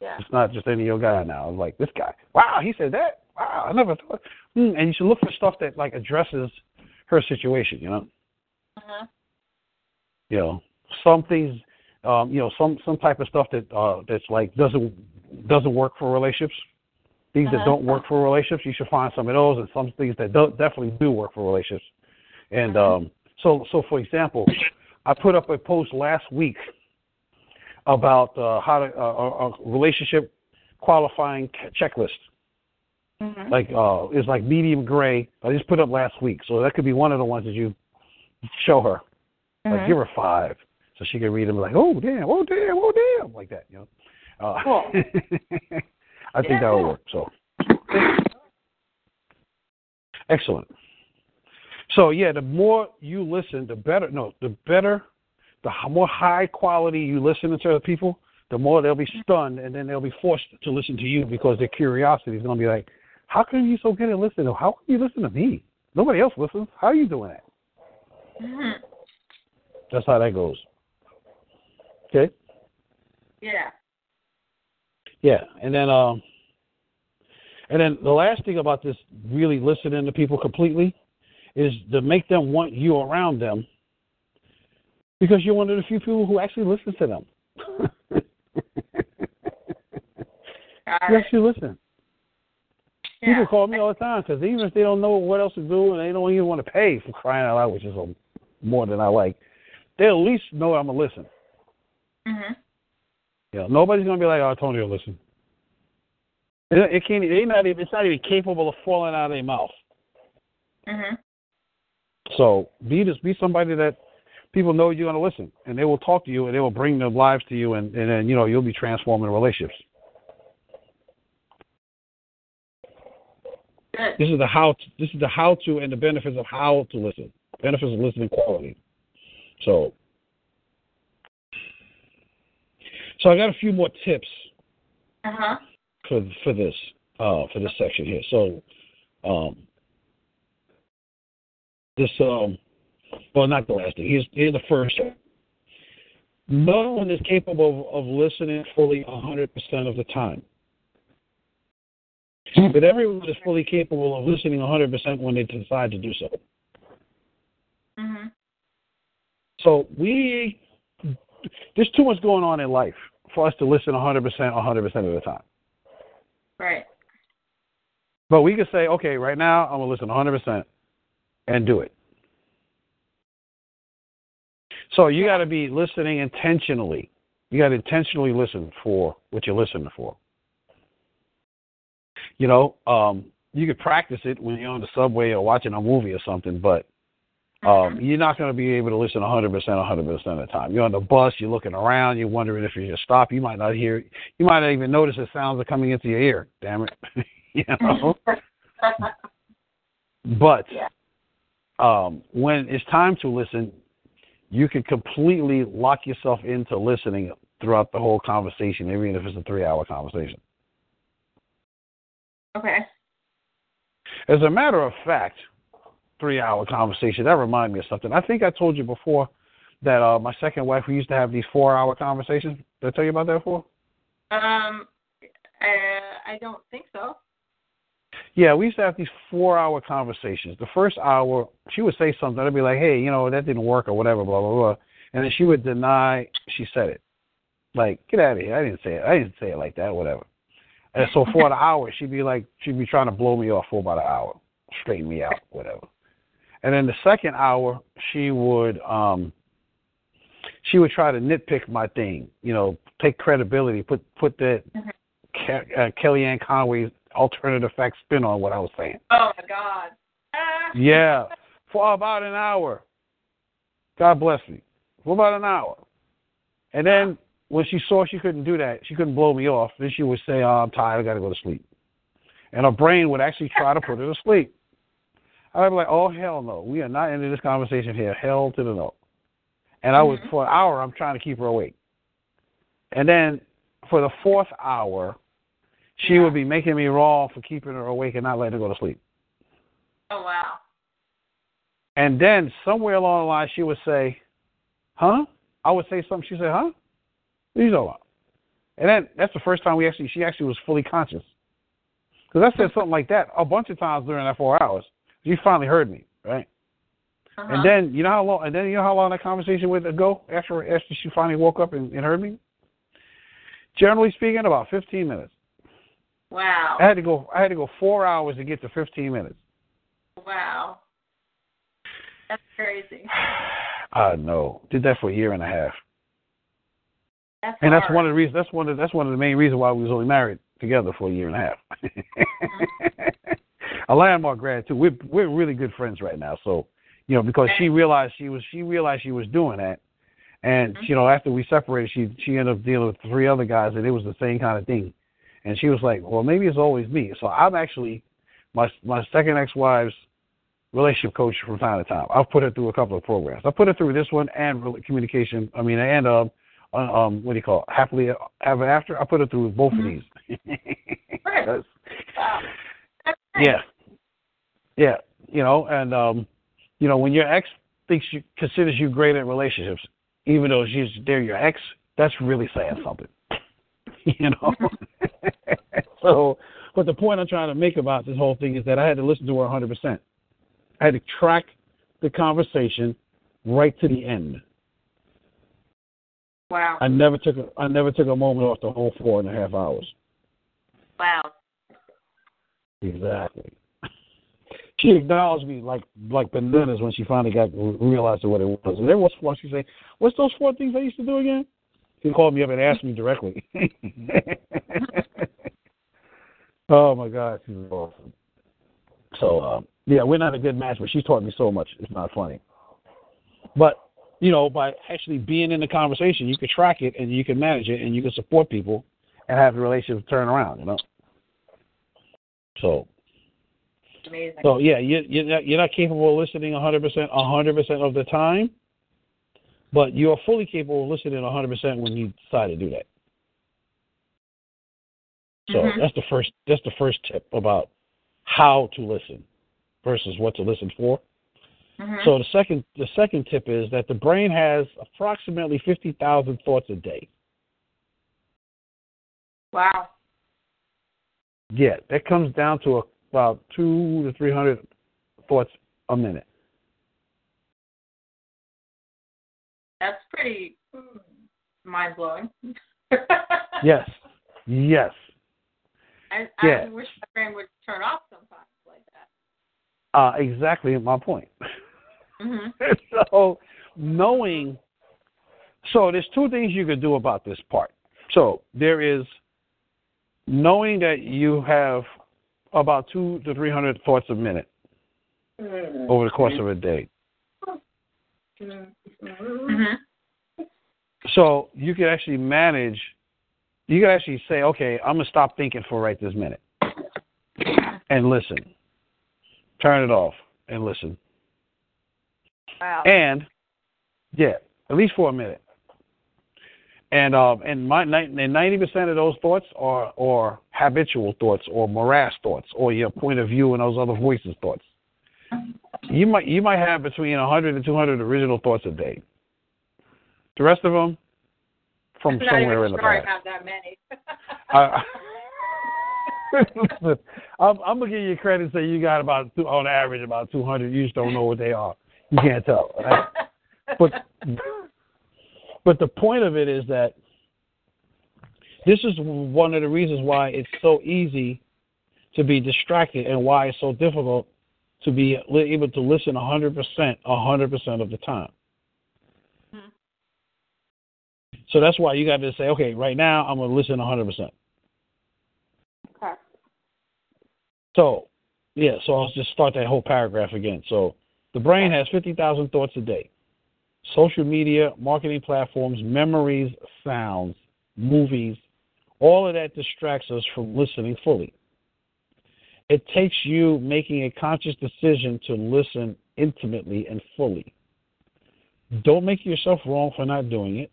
Yeah. It's not just any old guy now. It's like this guy. Wow, he said that. Wow, I never thought. Hmm, and you should look for stuff that like addresses her situation. You know, Uh-huh. you know, some things, um, you know, some some type of stuff that uh that's like doesn't doesn't work for relationships. Things that Uh-huh. don't work for relationships, you should find some of those, and some things that don't definitely do work for relationships. And Uh-huh. um, so, so for example, I put up a post last week about uh, how to uh, a relationship qualifying checklist. Mhm. Like uh, it's like medium gray. I just put up last week, so that could be one of the ones that you show her. Like Mhm. give her five, so she can read them. Like oh damn, oh damn, oh damn, like that. You know. Uh, Cool. I think Yeah, that will work. So excellent. So yeah, the more you listen, the better. No, the better, the more high quality you listen to other people, the more they'll be stunned, and then they'll be forced to listen to you because their curiosity is going to be like, "How can you so good at listening? How can you listen to me? Nobody else listens. How are you doing that?" Mhm. That's how that goes. Okay. Yeah. Yeah, and then um, and then the last thing about this really listening to people completely is to make them want you around them because you're one of the few people who actually listens to them. You actually listen. Yeah. People call me all the time because even if they don't know what else to do and they don't even want to pay for crying out loud, which is um, more than I like, they at least know I'm gonna listen. Mhm. Know, nobody's gonna be like, "Oh, Tony will listen." It, it can't. They not even. It's not even capable of falling out of their mouth. Mhm. So be just be somebody that people know you're going to listen, and they will talk to you, and they will bring their lives to you, and and then you know you'll be transforming relationships. Good. This is the how. To, this is the how to and the benefits of how to listen. Benefits of listening quality. So, so I got a few more tips Uh huh. for for this uh, for this section here. So, um, this um, well, not the last thing. Here's here's the first. No one is capable of, of listening fully 100% of the time. But everyone is fully capable of listening 100% when they decide to do so. Mhm. So we, there's too much going on in life for us to listen 100% 100% of the time. Right. But we could say, okay, right now I'm gonna listen 100% and do it. So you got to be listening intentionally. You got to intentionally listen for what you're listening for. You know, um, you could practice it when you're on the subway or watching a movie or something, but um, you're not going to be able to listen 100% 100% of the time. You're on the bus, you're looking around, you're wondering if you should stop. You might not hear, you might not even notice the sounds are coming into your ear. Damn it, you know. but Yeah. um, when it's time to listen, you can completely lock yourself into listening throughout the whole conversation, even if it's a three-hour conversation. Okay. As a matter of fact, three hour conversation, that reminded me of something. I think I told you before that uh, my second wife, we used to have these four hour conversations. Did I tell you about that before? Um, uh, I don't think so. Yeah, we used to have these four hour conversations. The first hour, she would say something. I'd be like, hey, you know, that didn't work or whatever, blah, blah, blah. And then she would deny she said it. Like, get out of here. I didn't say it. I didn't say it like that, whatever. And so for the hour, she'd be like, she'd be trying to blow me off for about an hour, straighten me out, whatever. And then the second hour, she would, um, she would try to nitpick my thing, you know, take credibility, put put that Ke- uh, Kellyanne Conway's alternative fact spin on what I was saying. Oh my God. Ah. Yeah, for about an hour. God bless me. For about an hour. And then when she saw she couldn't do that, she couldn't blow me off, then she would say, oh, I'm tired, I got to go to sleep. And her brain would actually try to put her to sleep. I'd be like, oh, hell no. We are not into this conversation here. Hell to the no. And I was, mm-hmm. for an hour, I'm trying to keep her awake. And then for the fourth hour, she would be making me wrong for keeping her awake and not letting her go to sleep. Oh wow. And then somewhere along the line, she would say, "Huh?" I would say something. She said, "Huh?" Are you? And then that's the first time we actually she actually was fully conscious. Because I said something like that a bunch of times during that four hours. She finally heard me, right? Uh-huh. And then you know how long? And then you know how long that conversation would go after after she finally woke up and, and heard me. Generally speaking, about fifteen minutes. wow. I had to go. I had to go four hours to get to fifteen minutes. Wow. That's crazy. I know. Did that for a year and a half. That's And that's one of the reasons. That's one of that's one of the main reasons why we was only married together for a year and a half. a landmark grad too. We're we're really good friends right now. So you know because she realized she was she realized she was doing that, and you know after we separated, she she ended up dealing with three other guys, and it was the same kind of thing. And she was like, well, maybe it's always me. So I'm actually my my second ex-wife's relationship coach from time to time. I've put her through a couple of programs. I put her through this one and communication. I mean, and um, uh, um, what do you call it? Happily ever after. I put her through both of these. That's- Wow. Yeah, yeah. You know, and um, you know, when your ex thinks you considers you great at relationships, even though she's they're your ex, that's really saying something. you know. so, but the point I'm trying to make about this whole thing is that I had to listen to her 100. percent I had to track the conversation right to the end. Wow. I never took a I never took a moment off the whole four and a half hours. Wow. Exactly. She acknowledged me like like bananas when she finally got realized what it was. And there was one. She said, "What's those four things I used to do again?" She called me up and asked me directly. oh my God, she was awesome. So um, yeah, we're not a good match, but she taught me so much. It's not funny. But you know, by actually being in the conversation, you can track it and you can manage it and you can support people and have the relationship turn around. You know. So Amazing. so yeah, you, you're not, you're not capable of listening 100 percent 100 percent of the time, but you are fully capable of listening 100 percent when you decide to do that. So Mhm. that's the first that's the first tip about how to listen versus what to listen for. Mhm. So the second the second tip is that the brain has approximately 50,000 thoughts a day. wow. Yeah, that comes down to about two to 300 thoughts a minute. That's pretty mind blowing. Yes, yes. I, Yeah. I wish my brain would turn off sometimes like that. Uh, exactly my point. hmm so knowing so there's two things you could do about this part so there is knowing that you have about two to three hundred thoughts a minute over the course of a day. Mhm. So you can actually manage. You can actually say, okay, I'm gonna stop thinking for right this minute, and listen. Turn it off and listen. Wow. And yeah, at least for a minute. And um and my and ninety percent of those thoughts are are habitual thoughts or morass thoughts or your point of view and those other voices thoughts. You might you might have between 100 and 200 original thoughts a day. The rest of them from I'm somewhere in the sure I past. have that many. Listen, I'm, I'm gonna give you credit. and Say you got about two, on average about 200. You just don't know what they are. You can't tell. Right? But but the point of it is that this is one of the reasons why it's so easy to be distracted and why it's so difficult to be able to listen 100% 100% of the time. Mhm. So that's why you got to say, okay, right now I'm going to listen 100%. okay. So, yeah, so I'll just start that whole paragraph again. So, the brain has 50,000 thoughts a day. Social media, marketing platforms, memories, sounds, movies, all of that distracts us from listening fully. It takes you making a conscious decision to listen intimately and fully. Don't make yourself wrong for not doing it.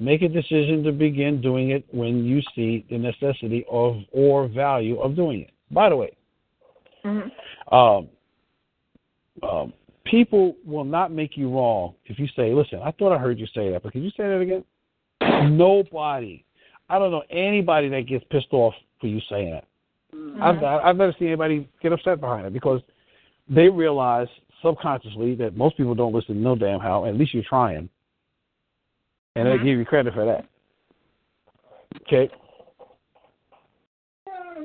Make a decision to begin doing it when you see the necessity of or value of doing it. By the way, Mhm. um, um, people will not make you wrong if you say, "Listen, I thought I heard you say that, but can you say that again?" Nobody, I don't know anybody that gets pissed off for you saying that. I've I've never seen anybody get upset behind it because they realize subconsciously that most people don't listen no damn how. At least you're trying, and they Mhm. give you credit for that. Okay.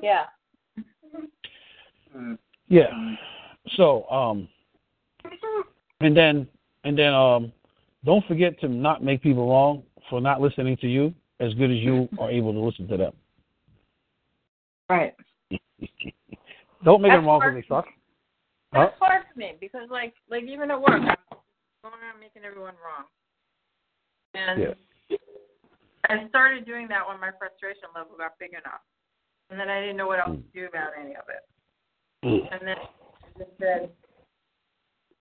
Yeah. Yeah. So, um, and then and then um, don't forget to not make people wrong for not listening to you as good as you are able to listen to them. Right. Don't make That's them wrong because they suck. Huh? That's hard for me because, like, like even at work, I'm going around making everyone wrong. And Yeah. I started doing that when my frustration level got big enough, and then I didn't know what else to do about any of it. Mm. And then I just said,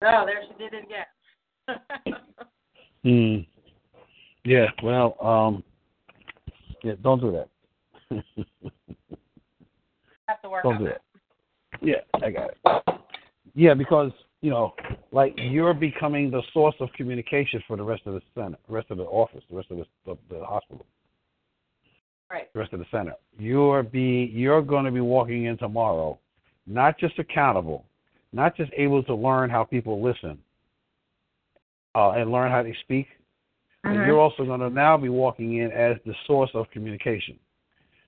"Oh, there she did it again." Mm. Yeah. Well, um, yeah. Don't do that. have to work don't on do it. it. Yeah, I got it. Yeah, because you know, like you're becoming the source of communication for the rest of the center, the rest of the office, the rest of the, the, the hospital. Right. the rest of the center. You're be you're going to be walking in tomorrow, not just accountable, not just able to learn how people listen, uh, and learn how they speak, but Mhm. you're also going to now be walking in as the source of communication.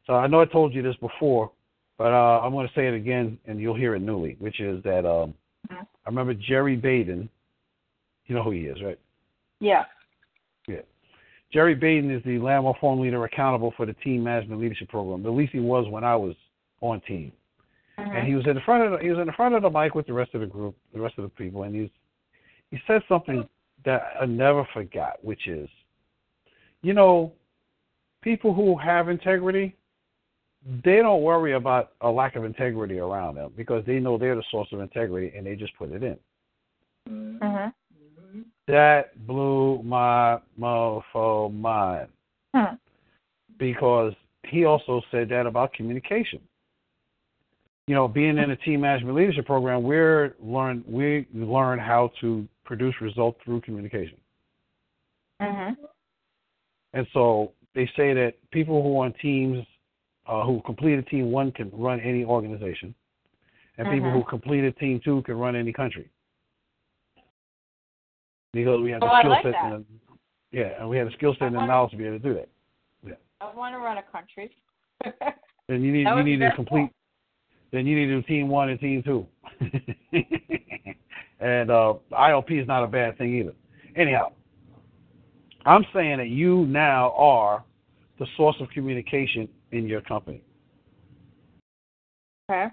So I know I told you this before, but uh, I'm going to say it again, and you'll hear it newly, which is that um, Mhm. I remember Jerry Baden. You know who he is, right? Yeah. Yeah. Jerry Baden is the Landmark Forum leader accountable for the team management leadership program. At least he was when I was on team. Mhm. And he was in the front of the, he was in the front of the mic with the rest of the group, the rest of the people, and he's he said something that I never forgot, which is, you know, people who have integrity, they don't worry about a lack of integrity around them because they know they're the source of integrity and they just put it in. Mhm. That blew my mofo mind. Hmm. because he also said that about communication. You know, being in a team management leadership program, we're learn we learn how to produce results through communication. Mm-hmm. And so they say that people who are on teams uh, who completed team one can run any organization, and people Mhm. who completed team two can run any country. Because we have the Oh, I skill like set that. and the, yeah, and we have the skill set and the knowledge to be able to do that. Yeah. I want to run a country. and you need you need to complete. Then you need to do team one and team two. and uh, ILP is not a bad thing either. Anyhow, I'm saying that you now are the source of communication in your company. okay.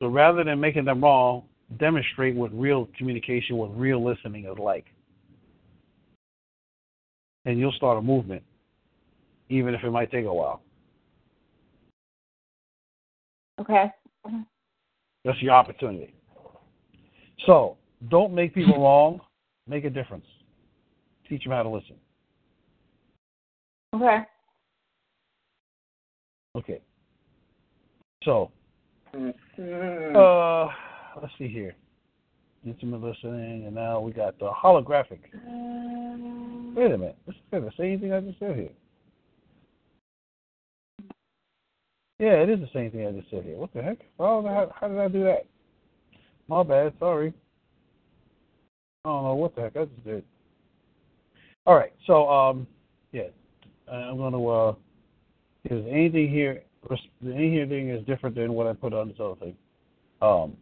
So rather than making them wrong, demonstrate what real communication, what real listening is like. And you'll start a movement, even if it might take a while. Okay. That's your opportunity. So don't make people wrong. Make a difference. Teach them how to listen. Okay. Okay. So, Mm. uh, let's see here. Intimate listening, and now we got the holographic. Wait a minute. This is the same thing I just said here. Yeah, it is the same thing I just said here. What the heck? Oh, how, how did I do that? My bad. Sorry. I don't know what the heck I just did. All right. So, um, yeah, I'm going to. uh Is anything here? Anything is different than what I put on this other thing? Um.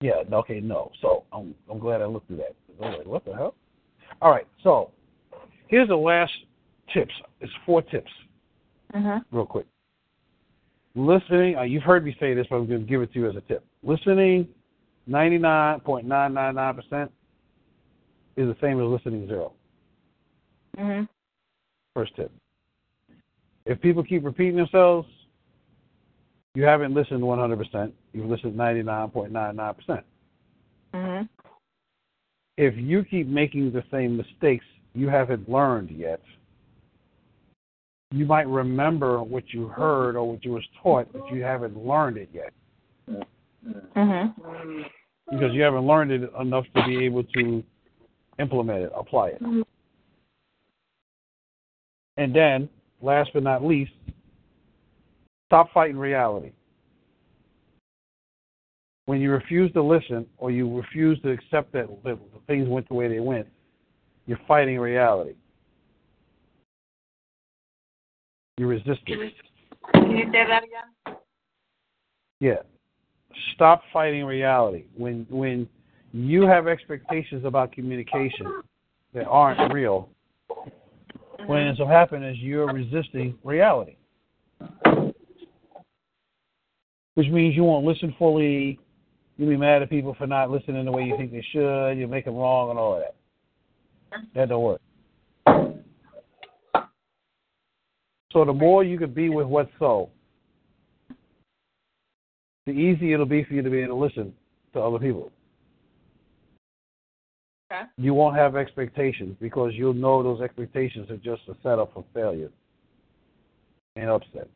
Yeah. Okay. No. So I'm I'm glad I looked through that. What the hell? All right. So here's the last tips. It's four tips, Mhm. real quick. Listening. Uh, you've heard me say this, but I'm going to give it to you as a tip. Listening, ninety nine point nine nine nine percent is the same as listening zero. Mhm. First tip. If people keep repeating themselves, you haven't listened 100%. You've listened 99.99%. Mhm. If you keep making the same mistakes, you haven't learned yet. You might remember what you heard or what you was taught, but you haven't learned it yet Mhm. because you haven't learned it enough to be able to implement it, apply it. And then, last but not least, stop fighting reality. When you refuse to listen or you refuse to accept that, that things went the way they went, you're fighting reality. You're resisting. Can you say that again? Yeah. Stop fighting reality. When when you have expectations about communication that aren't real, what ends up happening is you're resisting reality. Which means you won't listen fully. You'll be mad at people for not listening the way you think they should. you'll make them wrong and all of that. That don't work. So the more you can be with what's so, the easier it'll be for you to be able to listen to other people. Okay. You won't have expectations because you'll know those expectations are just a setup for failure and upset.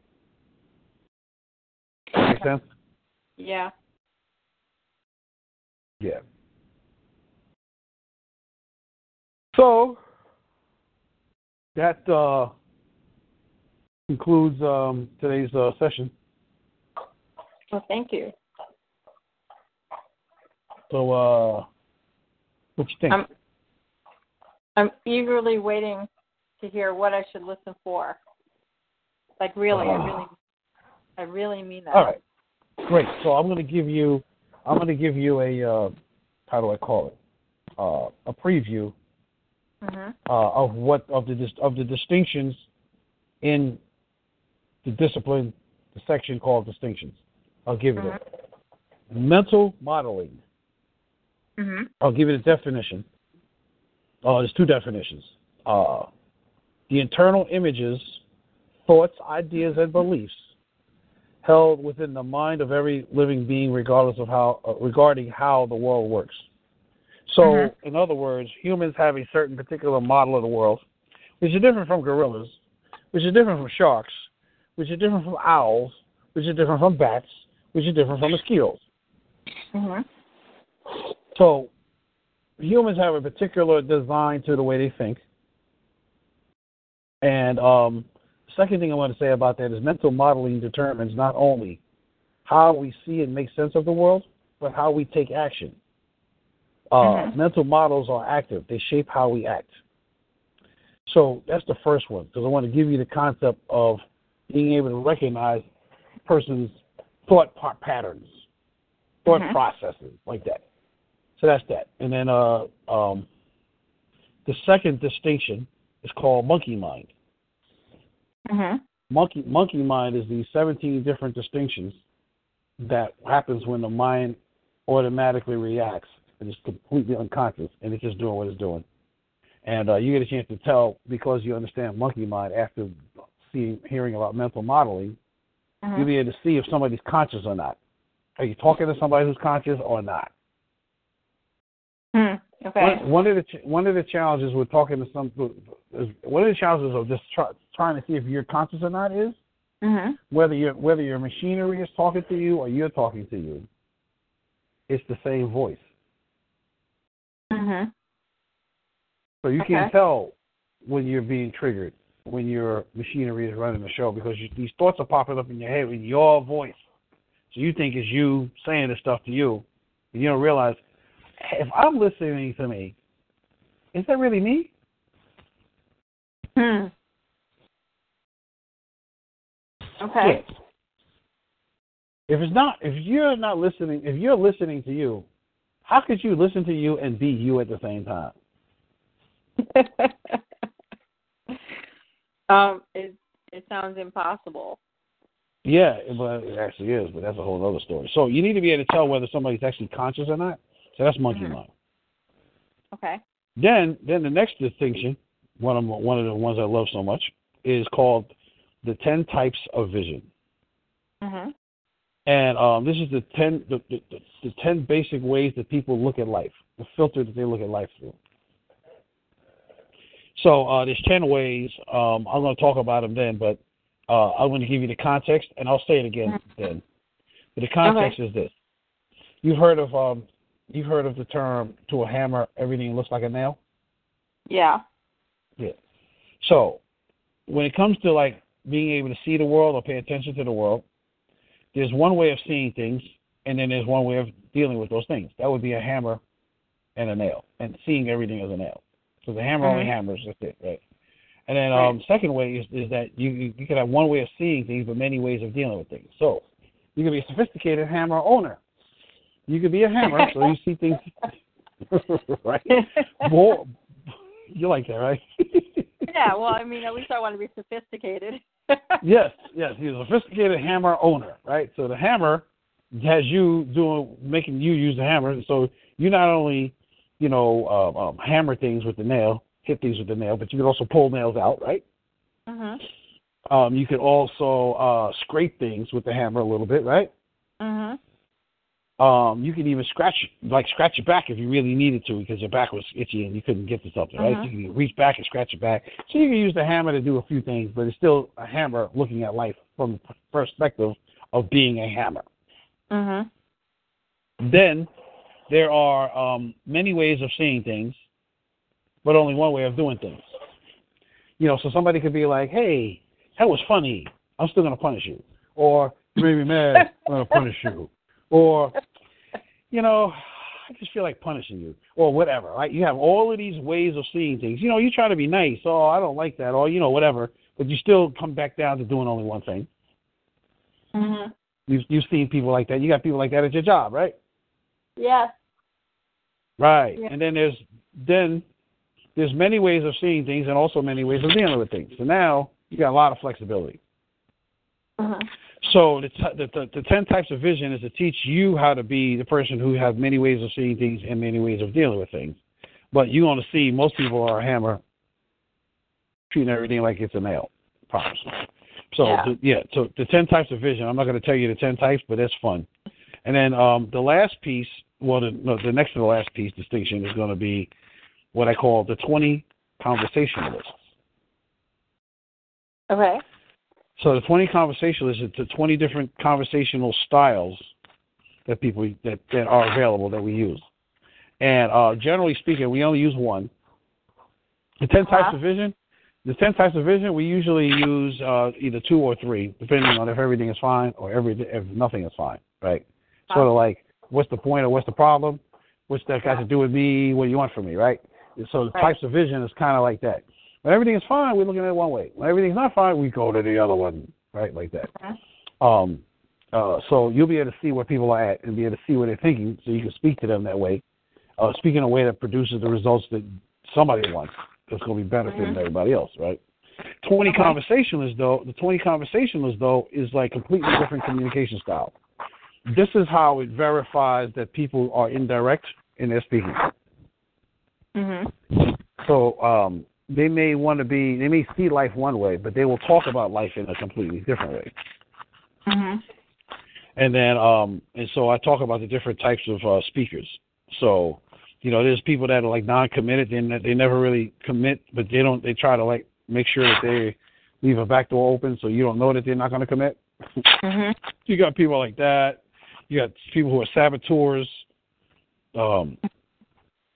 Make sense? Yeah. Yeah. So that uh, concludes um, today's uh, session. Well, thank you. So, uh, what you think? I'm I'm eagerly waiting to hear what I should listen for. Like really, I really, I really mean that. All right, great. So I'm going to give you, I'm going to give you a, uh, how do I call it? Uh, a preview Mhm. uh, of what of the of the distinctions in the discipline, the section called distinctions. I'll give it a Mental modeling. Mhm. I'll give it a definition. Uh, there's two definitions. Uh, the internal images, thoughts, ideas, and beliefs held within the mind of every living being, regardless of how uh, regarding how the world works. So, Mhm. in other words, humans have a certain particular model of the world, which is different from gorillas, which is different from sharks, which is different from owls, which is different from bats, which is different from mosquitoes. Mhm. So humans have a particular design to the way they think. And um, second thing I want to say about that is mental modeling determines not only how we see and make sense of the world, but how we take action. Uh, Mhm. Mental models are active; they shape how we act. So that's the first one because I want to give you the concept of being able to recognize a person's thought patterns, thought Mhm. processes, like that. So that's that. And then uh, um, the second distinction is called monkey mind. Mhm. monkey monkey mind is these 17 different distinctions that happens when the mind automatically reacts and is completely unconscious and it's just doing what it's doing. And uh, you get a chance to tell because you understand monkey mind after hearing about mental modeling, Mhm. you'll be able to see if somebody's conscious or not. Are you talking to somebody who's conscious or not? Hmm. Okay. One, one of the one of the challenges with talking to some is one of the challenges of just try, trying to see if you're conscious or not is Mhm. whether your whether your machinery is talking to you or you're talking to you. It's the same voice, Mhm. so you Okay. can't tell when you're being triggered when your machinery is running the show because you, these thoughts are popping up in your head with your voice. So you think it's you saying this stuff to you, and you don't realize if I'm listening to me, is that really me? Hmm. Okay. Yeah. If it's not, if you're not listening, if you're listening to you, how could you listen to you and be you at the same time? um, it it sounds impossible. Yeah, but it actually is, but that's a whole other story. So you need to be able to tell whether somebody's actually conscious or not. So that's monkey Mhm. mind. Okay. Then, then the next distinction, one of one of the ones I love so much, is called the ten types of vision. Mhm. And um, this is the ten the, the, the, the ten basic ways that people look at life, the filter that they look at life through. So uh, there's ten ways. Um, I'm going to talk about them then, but uh, I'm going to give you the context, and I'll say it again then. But the context is this: You've heard of um, you've heard of the term "to a hammer, everything looks like a nail." Yeah. Yeah. So when it comes to like being able to see the world or pay attention to the world, there's one way of seeing things, and then there's one way of dealing with those things. That would be a hammer and a nail, and seeing everything as a nail. So the hammer only Mhm. hammers, that's it, right? And then Right. um, second way is, is that you you you can have one way of seeing things, but many ways of dealing with things. So you can be a sophisticated hammer owner. You could be a hammer, so you see things right. More, you like that, right? yeah. Well, I mean, at least I want to be sophisticated. yes, yes. He's a sophisticated hammer owner, right? So the hammer has you doing, making you use the hammer. So you not only, you know, um, um, hammer things with the nail, hit things with the nail, but you can also pull nails out, right? Mhm. Um, you can also uh, scrape things with the hammer a little bit, right? Mhm. Um, you can even scratch, like scratch your back if you really needed to, because your back was itchy and you couldn't get to something, right? Mhm. So you can reach back and scratch your back. So you can use the hammer to do a few things, but it's still a hammer looking at life from the perspective of being a hammer. Mhm. Then there are um, many ways of seeing things, but only one way of doing things. You know, so somebody could be like, "Hey, that was funny. I'm still gonna punish you," or "You made me mad. I'm gonna punish you," or you know, I just feel like punishing you, or whatever. Right? You have all of these ways of seeing things. You know, you try to be nice. Oh, I don't like that, or you know, whatever. But you still come back down to doing only one thing. Mhm. You've you've seen people like that. You got people like that at your job, right? Yes. Right. Yeah. And then there's then there's many ways of seeing things and also many ways of dealing with things. So now you got a lot of flexibility. Mhm. So the, t- the, the the ten types of vision is to teach you how to be the person who has many ways of seeing things and many ways of dealing with things. But you're going to see most people are a hammer, treating everything like it's a nail. Promise. So Yeah. the, yeah. So the ten types of vision. I'm not going to tell you the ten types, but that's fun. And then um, the last piece, well, the, no, the next to the last piece distinction is going to be what I call the 20 conversationalists. Okay. So the 20 conversationalists is the 20 different conversational styles that people that, that are available that we use. And uh, generally speaking, we only use one. The 10 types Uh-huh. of vision, the 10 types of vision, we usually use uh, either two or three, depending on if everything is fine or every, if nothing is fine, right? Sort of like, what's the point or what's the problem? What's that got to do with me? What do you want from me, right? So the types of vision is kind of like that. When everything is fine, we're looking at it one way. When everything's not fine, we go to the other one, right? Like that. Um, uh, so you'll be able to see where people are at and be able to see what they're thinking, so you can speak to them that way. Uh, speak in a way that produces the results that somebody wants. That's going to be benefiting Mhm. everybody else, right? twenty Okay. conversationalists though, the twenty conversationalists though is like completely different communication style. This is how it verifies that people are indirect in their speaking. Mhm. So um, they may want to be, they may see life one way, but they will talk about life in a completely different way. Mhm. And then, um, and so I talk about the different types of uh, speakers. So, you know, there's people that are like non-committed, and they never really commit, but they don't. They try to like make sure that they leave a back door open, so you don't know that they're not going to commit. Mhm. You got people like that. You got people who are saboteurs. Um,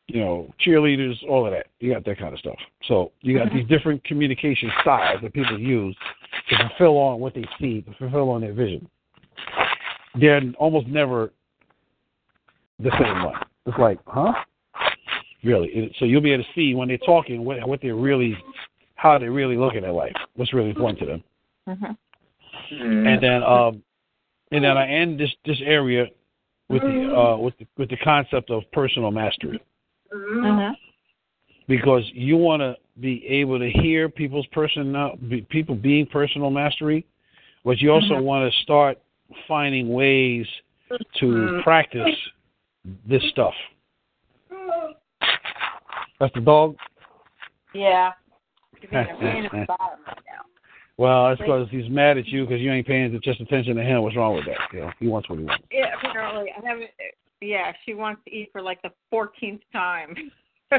you know, cheerleaders, all of that. You got that kind of stuff. So you got these different communication styles that people use to fulfill on what they see, to fulfill on their vision. They're almost never the same one. It's like, huh? Really? It- So you'll be able to see when they're talking what, what they're really, how they're really looking at life, what's really important to them. Mhm. And then, um, and then I end this this area with the uh, with the with the concept of personal mastery Mhm. because you want to be able to hear people's personal be, people being personal mastery, but you also Mhm. want to start finding ways to practice this stuff. That's the dog. Yeah. You're being a pain in the bottom right now. Well, that's because he's mad at you because you ain't paying just attention to him. What's wrong with that? You know, he wants what he wants. Yeah, apparently I haven't. Yeah, she wants to eat for like the fourteenth time.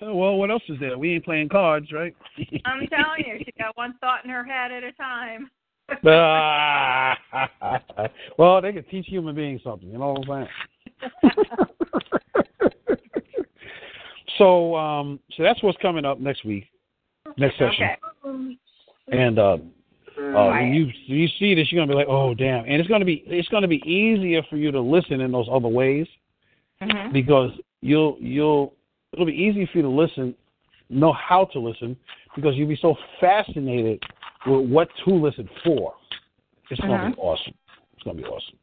well, what else is there? We ain't playing cards, right? I'm telling you, she got one thought in her head at a time. Well, they could teach human beings something. You know what I'm saying? so, um, so that's what's coming up next week, next session. Okay. And uh, uh, you you see this, you're gonna be like, oh damn! And it's gonna be it's gonna be easier for you to listen in those other ways Mhm. because you'll you'll it'll be easy for you to listen, know how to listen because you'll be so fascinated with what to listen for. It's gonna be awesome. It's gonna be awesome.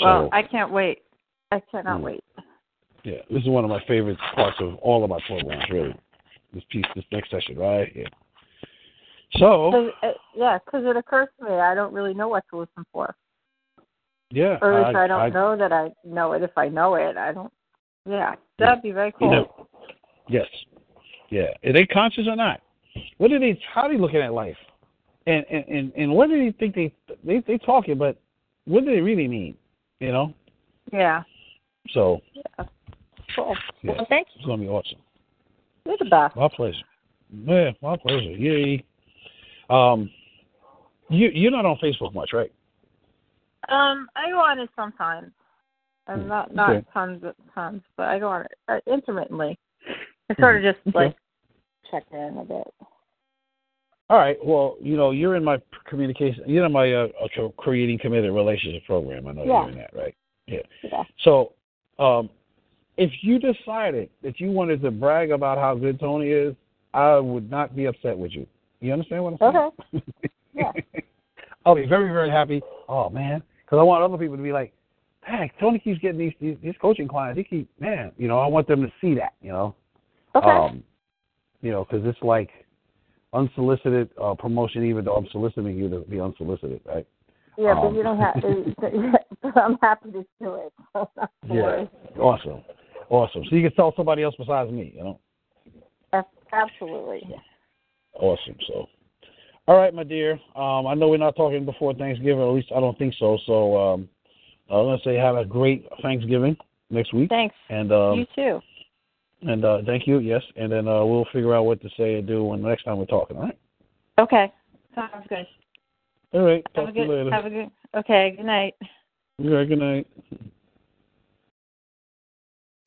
Well, so I can't wait. I cannot Mm. wait. yeah, this is one of my favorite parts of all of my programs. Really, this piece, this next session, right? Yeah. So 'Cause, uh, yeah, because it occurs to me I don't really know what to listen for, yeah, or at least I, don't know that I know it. If I know it, I don't. Yeah, that'd be very You cool. know, yes, yeah. Are they conscious or not? What do they? How are they looking at life? And and and, and what do they think they they they talking? But what do they really mean? You know. Yeah. So Cool. Yeah. Well, thank you. it's gonna be awesome. You. You're the best. My pleasure. Yeah, my pleasure. Yay. Um, you you're not on Facebook much, right? Um, I go on it sometimes. I'm Hmm, not not okay. tons of tons, but I go on it uh, intermittently. I sort of just Hmm, okay. like check in a bit. All right. Well, you know, you're in my communication. You're in my uh, uh, creating committed relationship program. I know Yeah. you're in that, right? Yeah. Yeah. So, um, if you decided that you wanted to brag about how good Tony is, I would not be upset with you. You understand what I'm saying? Okay. Yeah. I'll be very, very happy. Oh man, because I want other people to be like, "Hey, Tony keeps getting these, these these coaching clients. He keep man, you know, I want them to see that, you know, Okay. um, you know, because it's like unsolicited uh, promotion, even though I'm soliciting you to be unsolicited, right? yeah, but um, you don't have. but I'm happy to do it. To worry. Awesome, awesome. So you can tell somebody else besides me, you know. Ab- Absolutely. Awesome. So, all right, my dear. Um, I know we're not talking before Thanksgiving, at least I don't think so. So, um, I'm gonna say have a great Thanksgiving next week, Thanks. and um, you too. and uh, thank you. Yes, and then uh, we'll figure out what to say and do when the next time we're talking. All right. Okay. Sounds good. All right. Have Talk a to you good. later. Have a good. Okay. Good night. Right. Good night.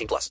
18 plus.